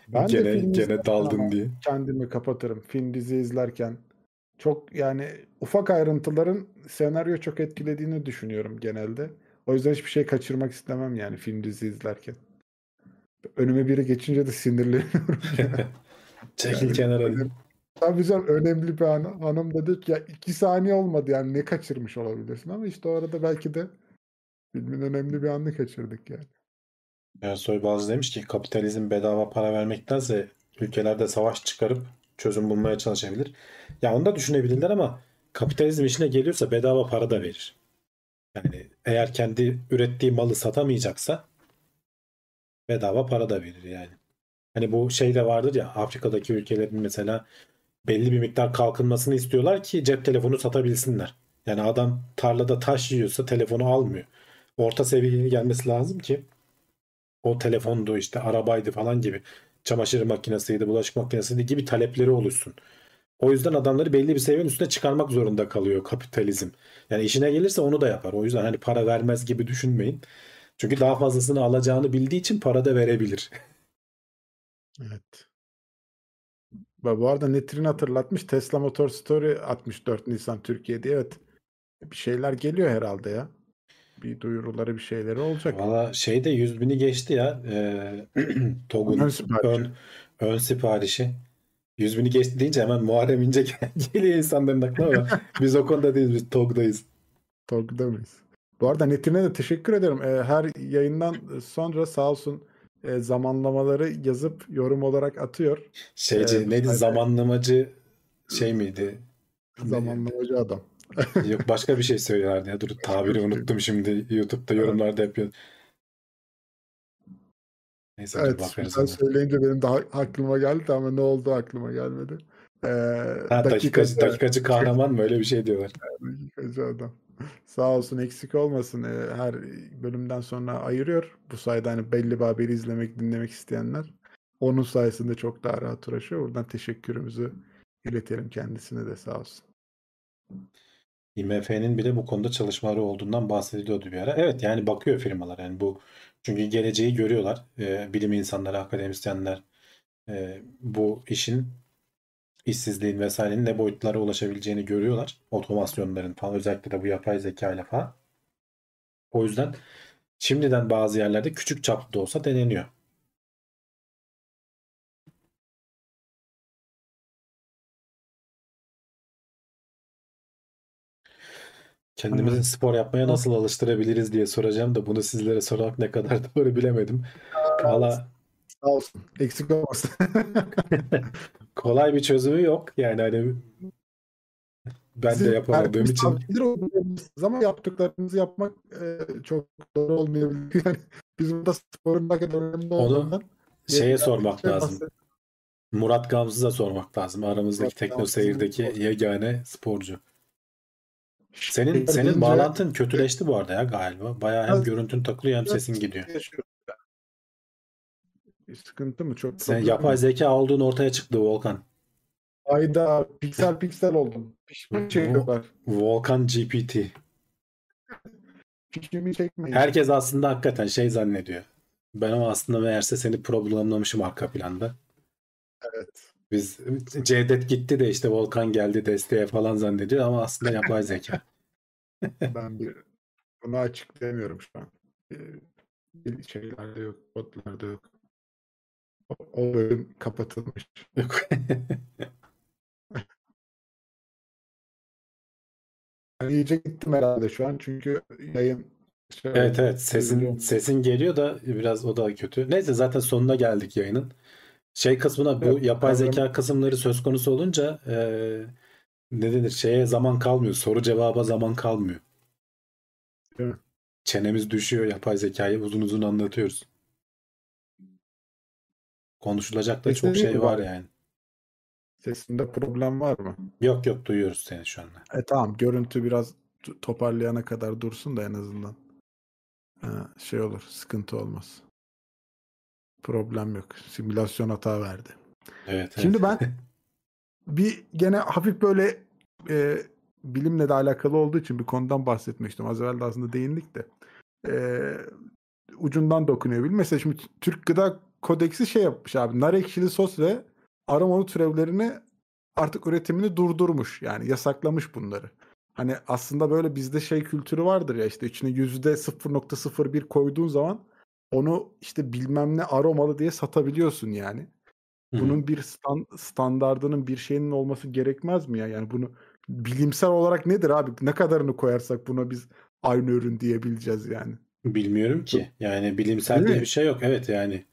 Ben de Gene film gene izlerken daldın ama diye. kendimi kapatırım. Film dizi izlerken çok yani ufak ayrıntıların senaryo çok etkilediğini düşünüyorum genelde. O yüzden hiçbir şey kaçırmak istemem yani film dizi izlerken. Önüme biri geçince de sinirleniyorum. <laughs> Çekil Yani kenara. Tabii canım önemli bir an. Hanım dedi ki ya iki saniye olmadı yani ne kaçırmış olabilirsin ama işte o arada belki de filmin önemli bir anını kaçırdık yani. Ersoy Balcı demiş ki kapitalizm bedava para vermektense ülkelerde savaş çıkarıp çözüm bulmaya çalışabilir. Ya onu da düşünebilirler ama kapitalizm işine geliyorsa bedava para da verir. Yani eğer kendi ürettiği malı satamayacaksa bedava para da verir yani. Hani bu şey de vardır ya Afrika'daki ülkelerin mesela belli bir miktar kalkınmasını istiyorlar ki cep telefonu satabilsinler. Yani adam tarlada taş yiyorsa telefonu almıyor. Orta seviyeye gelmesi lazım ki o telefondu işte arabaydı falan gibi çamaşır makinesiydi, bulaşık makinesiydi gibi talepleri oluşsun. O yüzden adamları belli bir seviyenin üstüne çıkarmak zorunda kalıyor kapitalizm. Yani işine gelirse onu da yapar. O yüzden hani para vermez gibi düşünmeyin. Çünkü daha fazlasını alacağını bildiği için para da verebilir. Evet. Bu arada Netrin hatırlatmış. Tesla Motor Story 64 Nisan Türkiye'de. Evet. Bir şeyler geliyor herhalde ya. Bir duyuruları bir şeyleri olacak. Valla şey de 100 bini geçti ya. Ee, <clears throat> TOG'un Ön siparişi. ön, ön siparişi. 100 bini geçti deyince hemen Muharrem İnce <laughs> geliyor insanların aklına ama biz o konuda değiliz. Biz TOG'dayız. Tolga'da mıyız? Bu arada Netrin'e de teşekkür ederim. Ee, her yayından sonra sağ olsun e, zamanlamaları yazıp yorum olarak atıyor. Şeyci Evet, neydi aynen. zamanlamacı şey miydi? Zamanlamacı adam. <laughs> Yok başka bir şey söylüyorlardı ya. Dur tabiri unuttum şimdi. YouTube'da yorumlarda yapıyor. Neyse Evet, bakarız sen söyleyince benim de ha- aklıma geldi ama ne oldu aklıma gelmedi. Ee, Ha, dakikacı, dakikacı kahraman mı öyle bir şey diyorlar. dakikacı adam. Sağ olsun eksik olmasın. Her bölümden sonra ayırıyor. Bu sayede hani belli bir izlemek, dinlemek isteyenler onun sayesinde çok daha rahat uğraşıyor. Buradan teşekkürümüzü iletelim kendisine de sağ olsun. IMF'nin bile bu konuda çalışmaları olduğundan bahsediliyordu bir ara. Evet yani bakıyor firmalar yani bu çünkü geleceği görüyorlar. Ee, bilim insanları, akademisyenler e, bu işin işsizliğin vesairenin ne boyutlara ulaşabileceğini görüyorlar. Otomasyonların falan özellikle de bu yapay zeka ile falan. O yüzden şimdiden bazı yerlerde küçük çaplı da olsa deneniyor. Kendimizi Evet. spor yapmaya nasıl alıştırabiliriz diye soracağım da bunu sizlere sormak ne kadar <laughs> doğru bilemedim. Valla Sağ olsun. Eksik olmasın. <laughs> kolay bir çözümü yok. Yani hani ben de Sizin yapamadığım verdiğiniz için ama yaptıklarınızı yapmak e, çok doğru olmayabilir. <laughs> Yani biz burada sporun ne kadar önemli olduğundan şeye sormak şey lazım. bahset- Murat Gamsız'a sormak lazım. Aramızdaki Murat Tekno Seyir'deki yegane sporcu. Senin Şehir senin deyince- bağlantın kötüleşti bu arada ya galiba. Bayağı hem görüntün takılıyor hem sesin gidiyor. Bir sıkıntı mı? Çok Sen yapay mi? zeka olduğun ortaya çıktı Volkan. Ayda piksel piksel oldum. Fişimi çekiyorlar. Volkan GPT. Fişimi çekmeyin. Herkes aslında hakikaten şey zannediyor. Ben ama aslında meğerse seni programlamışım arka planda. Evet. Biz Cevdet gitti de işte Volkan geldi desteğe falan zannediyor ama aslında yapay zeka. <laughs> <laughs> Ben bir bunu açıklayamıyorum şu an. Ee, Bir şeylerde yok, botlarda yok. O, bölüm kapatılmış. Ben iyice gittim herhalde şu an çünkü yayın şey Evet evet sesin sesin geliyor da biraz o da kötü. Neyse zaten sonuna geldik yayının. Şey kısmına bu Evet, yapay kavram- zeka kısımları söz konusu olunca eee ne denir şeye zaman kalmıyor. Soru cevaba zaman kalmıyor. Mi? Çenemiz düşüyor yapay zekayı uzun uzun anlatıyoruz. Konuşulacak da çok Kesinlikle şey var yani. Sesinde problem var mı? Yok yok duyuyoruz seni şu anda. E tamam görüntü biraz toparlayana kadar dursun da en azından. Ha, şey olur, sıkıntı olmaz. Problem yok. Simülasyon hata verdi. Evet. Şimdi evet. ben <laughs> bir gene hafif böyle e, bilimle de alakalı olduğu için bir konudan bahsetmiştim. Az evvel de aslında değindik de. E, ucundan dokunuyor. Mesela şimdi Türk Gıda Kodeksi şey yapmış abi. Nar ekşili sos ve aromalı türevlerini artık üretimini durdurmuş. Yani yasaklamış bunları. Hani aslında böyle bizde şey kültürü vardır ya işte içine yüzde 0.01 koyduğun zaman onu işte bilmem ne aromalı diye satabiliyorsun yani. Bunun bir stan- standardının bir şeyinin olması gerekmez mi ya? Yani bunu bilimsel olarak nedir abi? Ne kadarını koyarsak buna biz aynı ürün diyebileceğiz yani. Bilmiyorum ki. Yani bilimsel Değil diye mi? bir şey yok. Evet yani.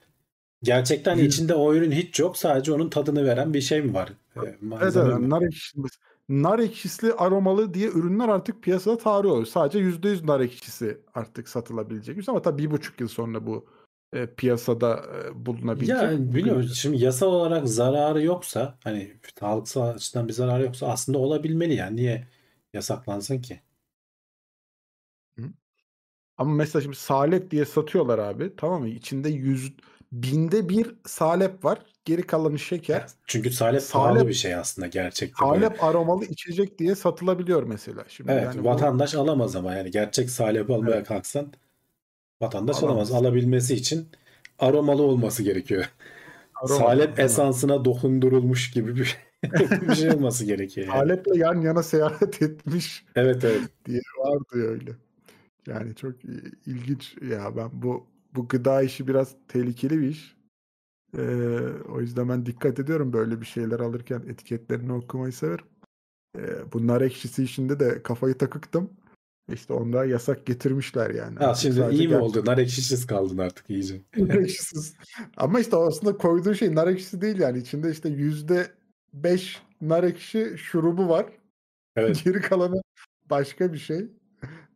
Gerçekten Yüz- içinde o ürün hiç yok. Sadece onun tadını veren bir şey mi var? Ee, Evet, evet. Nar ekşisi, nar ekşisli aromalı diye ürünler artık piyasada tarih oluyor. Sadece %100 nar ekşisi artık satılabilecek. Ama tabii bir buçuk yıl sonra bu e, piyasada e, bulunabilecek. Ya bilmiyorum. Şimdi yasal olarak zararı yoksa hani sağlıksal açıdan bir zararı yoksa aslında olabilmeli yani. Niye yasaklansın ki? Ama mesela şimdi salep diye satıyorlar abi. Tamam mı? İçinde yüz binde bir salep var. Geri kalanı şeker. Çünkü salep Salep- pahalı bir şey aslında gerçekten. böyle. Salep aromalı içecek diye satılabiliyor mesela. Şimdi Evet yani bu- vatandaş alamaz ama yani gerçek salep almaya Evet. kalksan vatandaş Alamaz. alamaz. Alabilmesi için aromalı olması gerekiyor. aromalı, salep mi? esansına dokundurulmuş gibi bir, <laughs> bir şey olması gerekiyor. Yani. Saleple yan yana seyahat etmiş Evet evet. diye vardı öyle. Yani çok ilginç ya ben bu bu gıda işi biraz tehlikeli bir iş. Ee, o yüzden ben dikkat ediyorum böyle bir şeyler alırken etiketlerini okumayı severim. Ee, bu nar ekşisi işinde de kafayı takıktım. İşte onda yasak getirmişler yani. Artık şimdi sadece iyi mi oldu? Nar ekşisiz kaldın artık iyice. <laughs> nar ekşisiz. Ama işte aslında koyduğu şey nar ekşisi değil yani. İçinde işte yüzde beş nar ekşi şurubu var. Evet. Geri kalanı başka bir şey.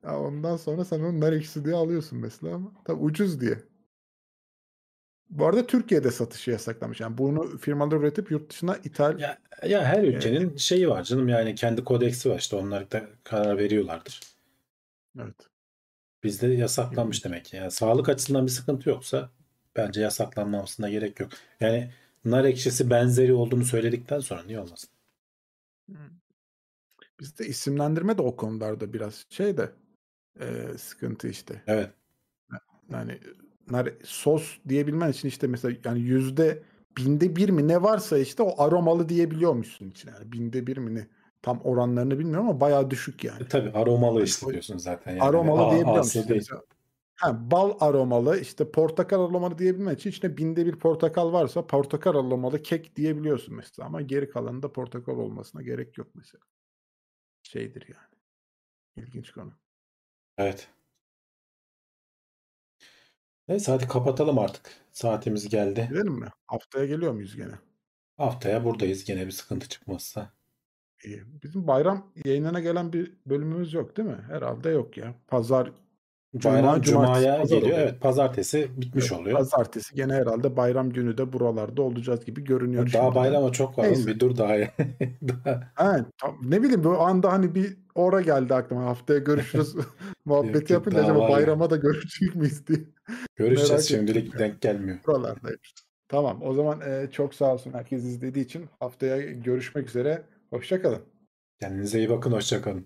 Ya ondan sonra sen onu nar ekşisi diye alıyorsun mesela ama tabii ucuz diye. Bu arada Türkiye'de satışı yasaklamış. Yani bunu firmalar üretip yurt dışına ithal Ya, ya her ülkenin şeyi var canım yani kendi kodeksi var işte onlar da karar veriyorlardır. Evet. Bizde yasaklanmış demek ki. Yani sağlık açısından bir sıkıntı yoksa bence yasaklanmamasına gerek yok. Yani nar ekşisi benzeri olduğunu söyledikten sonra niye olmasın? Bizde isimlendirme de o konularda biraz şey de e, sıkıntı işte. Evet. Yani nar sos diyebilmen için işte mesela yani yüzde binde bir mi ne varsa işte o aromalı diyebiliyormuşsun içine. Yani binde bir mi ne? Tam oranlarını bilmiyorum ama bayağı düşük yani. E, tabii aromalı işte o- diyorsun zaten. Yani. aromalı A- diyebiliyor A'sı musun? değil. Mesela, ha, bal aromalı işte portakal aromalı diyebilmen için içinde binde bir portakal varsa portakal aromalı kek diyebiliyorsun mesela ama geri kalanında portakal olmasına gerek yok mesela. Şeydir yani. İlginç konu. Evet. Neyse hadi kapatalım artık. Saatimiz geldi. Gidelim mi? Haftaya geliyor muyuz gene? Haftaya buradayız gene bir sıkıntı çıkmazsa. İyi. Bizim bayram yayınına gelen bir bölümümüz yok değil mi? Herhalde yok ya. Pazar Cuma, Bayram Cuma'ya geliyor. oluyor. Evet pazartesi bitmiş Evet, oluyor. Pazartesi gene herhalde bayram günü de buralarda olacağız gibi görünüyor Daha şimdiden. bayrama çok var. Neyse. Bir dur daha. <laughs> daha. Ha, tam- ne bileyim bu anda hani bir ora geldi aklıma. Haftaya görüşürüz <laughs> <laughs> muhabbeti yapınca acaba var ya. bayrama da görüşecek miyiz diye Görüşeceğiz Merak şimdilik ettim. denk gelmiyor. buralardayız. Tamam o zaman e, çok sağ olsun herkes izlediği için. Haftaya görüşmek üzere. Hoşçakalın. Kendinize iyi bakın. Hoşçakalın.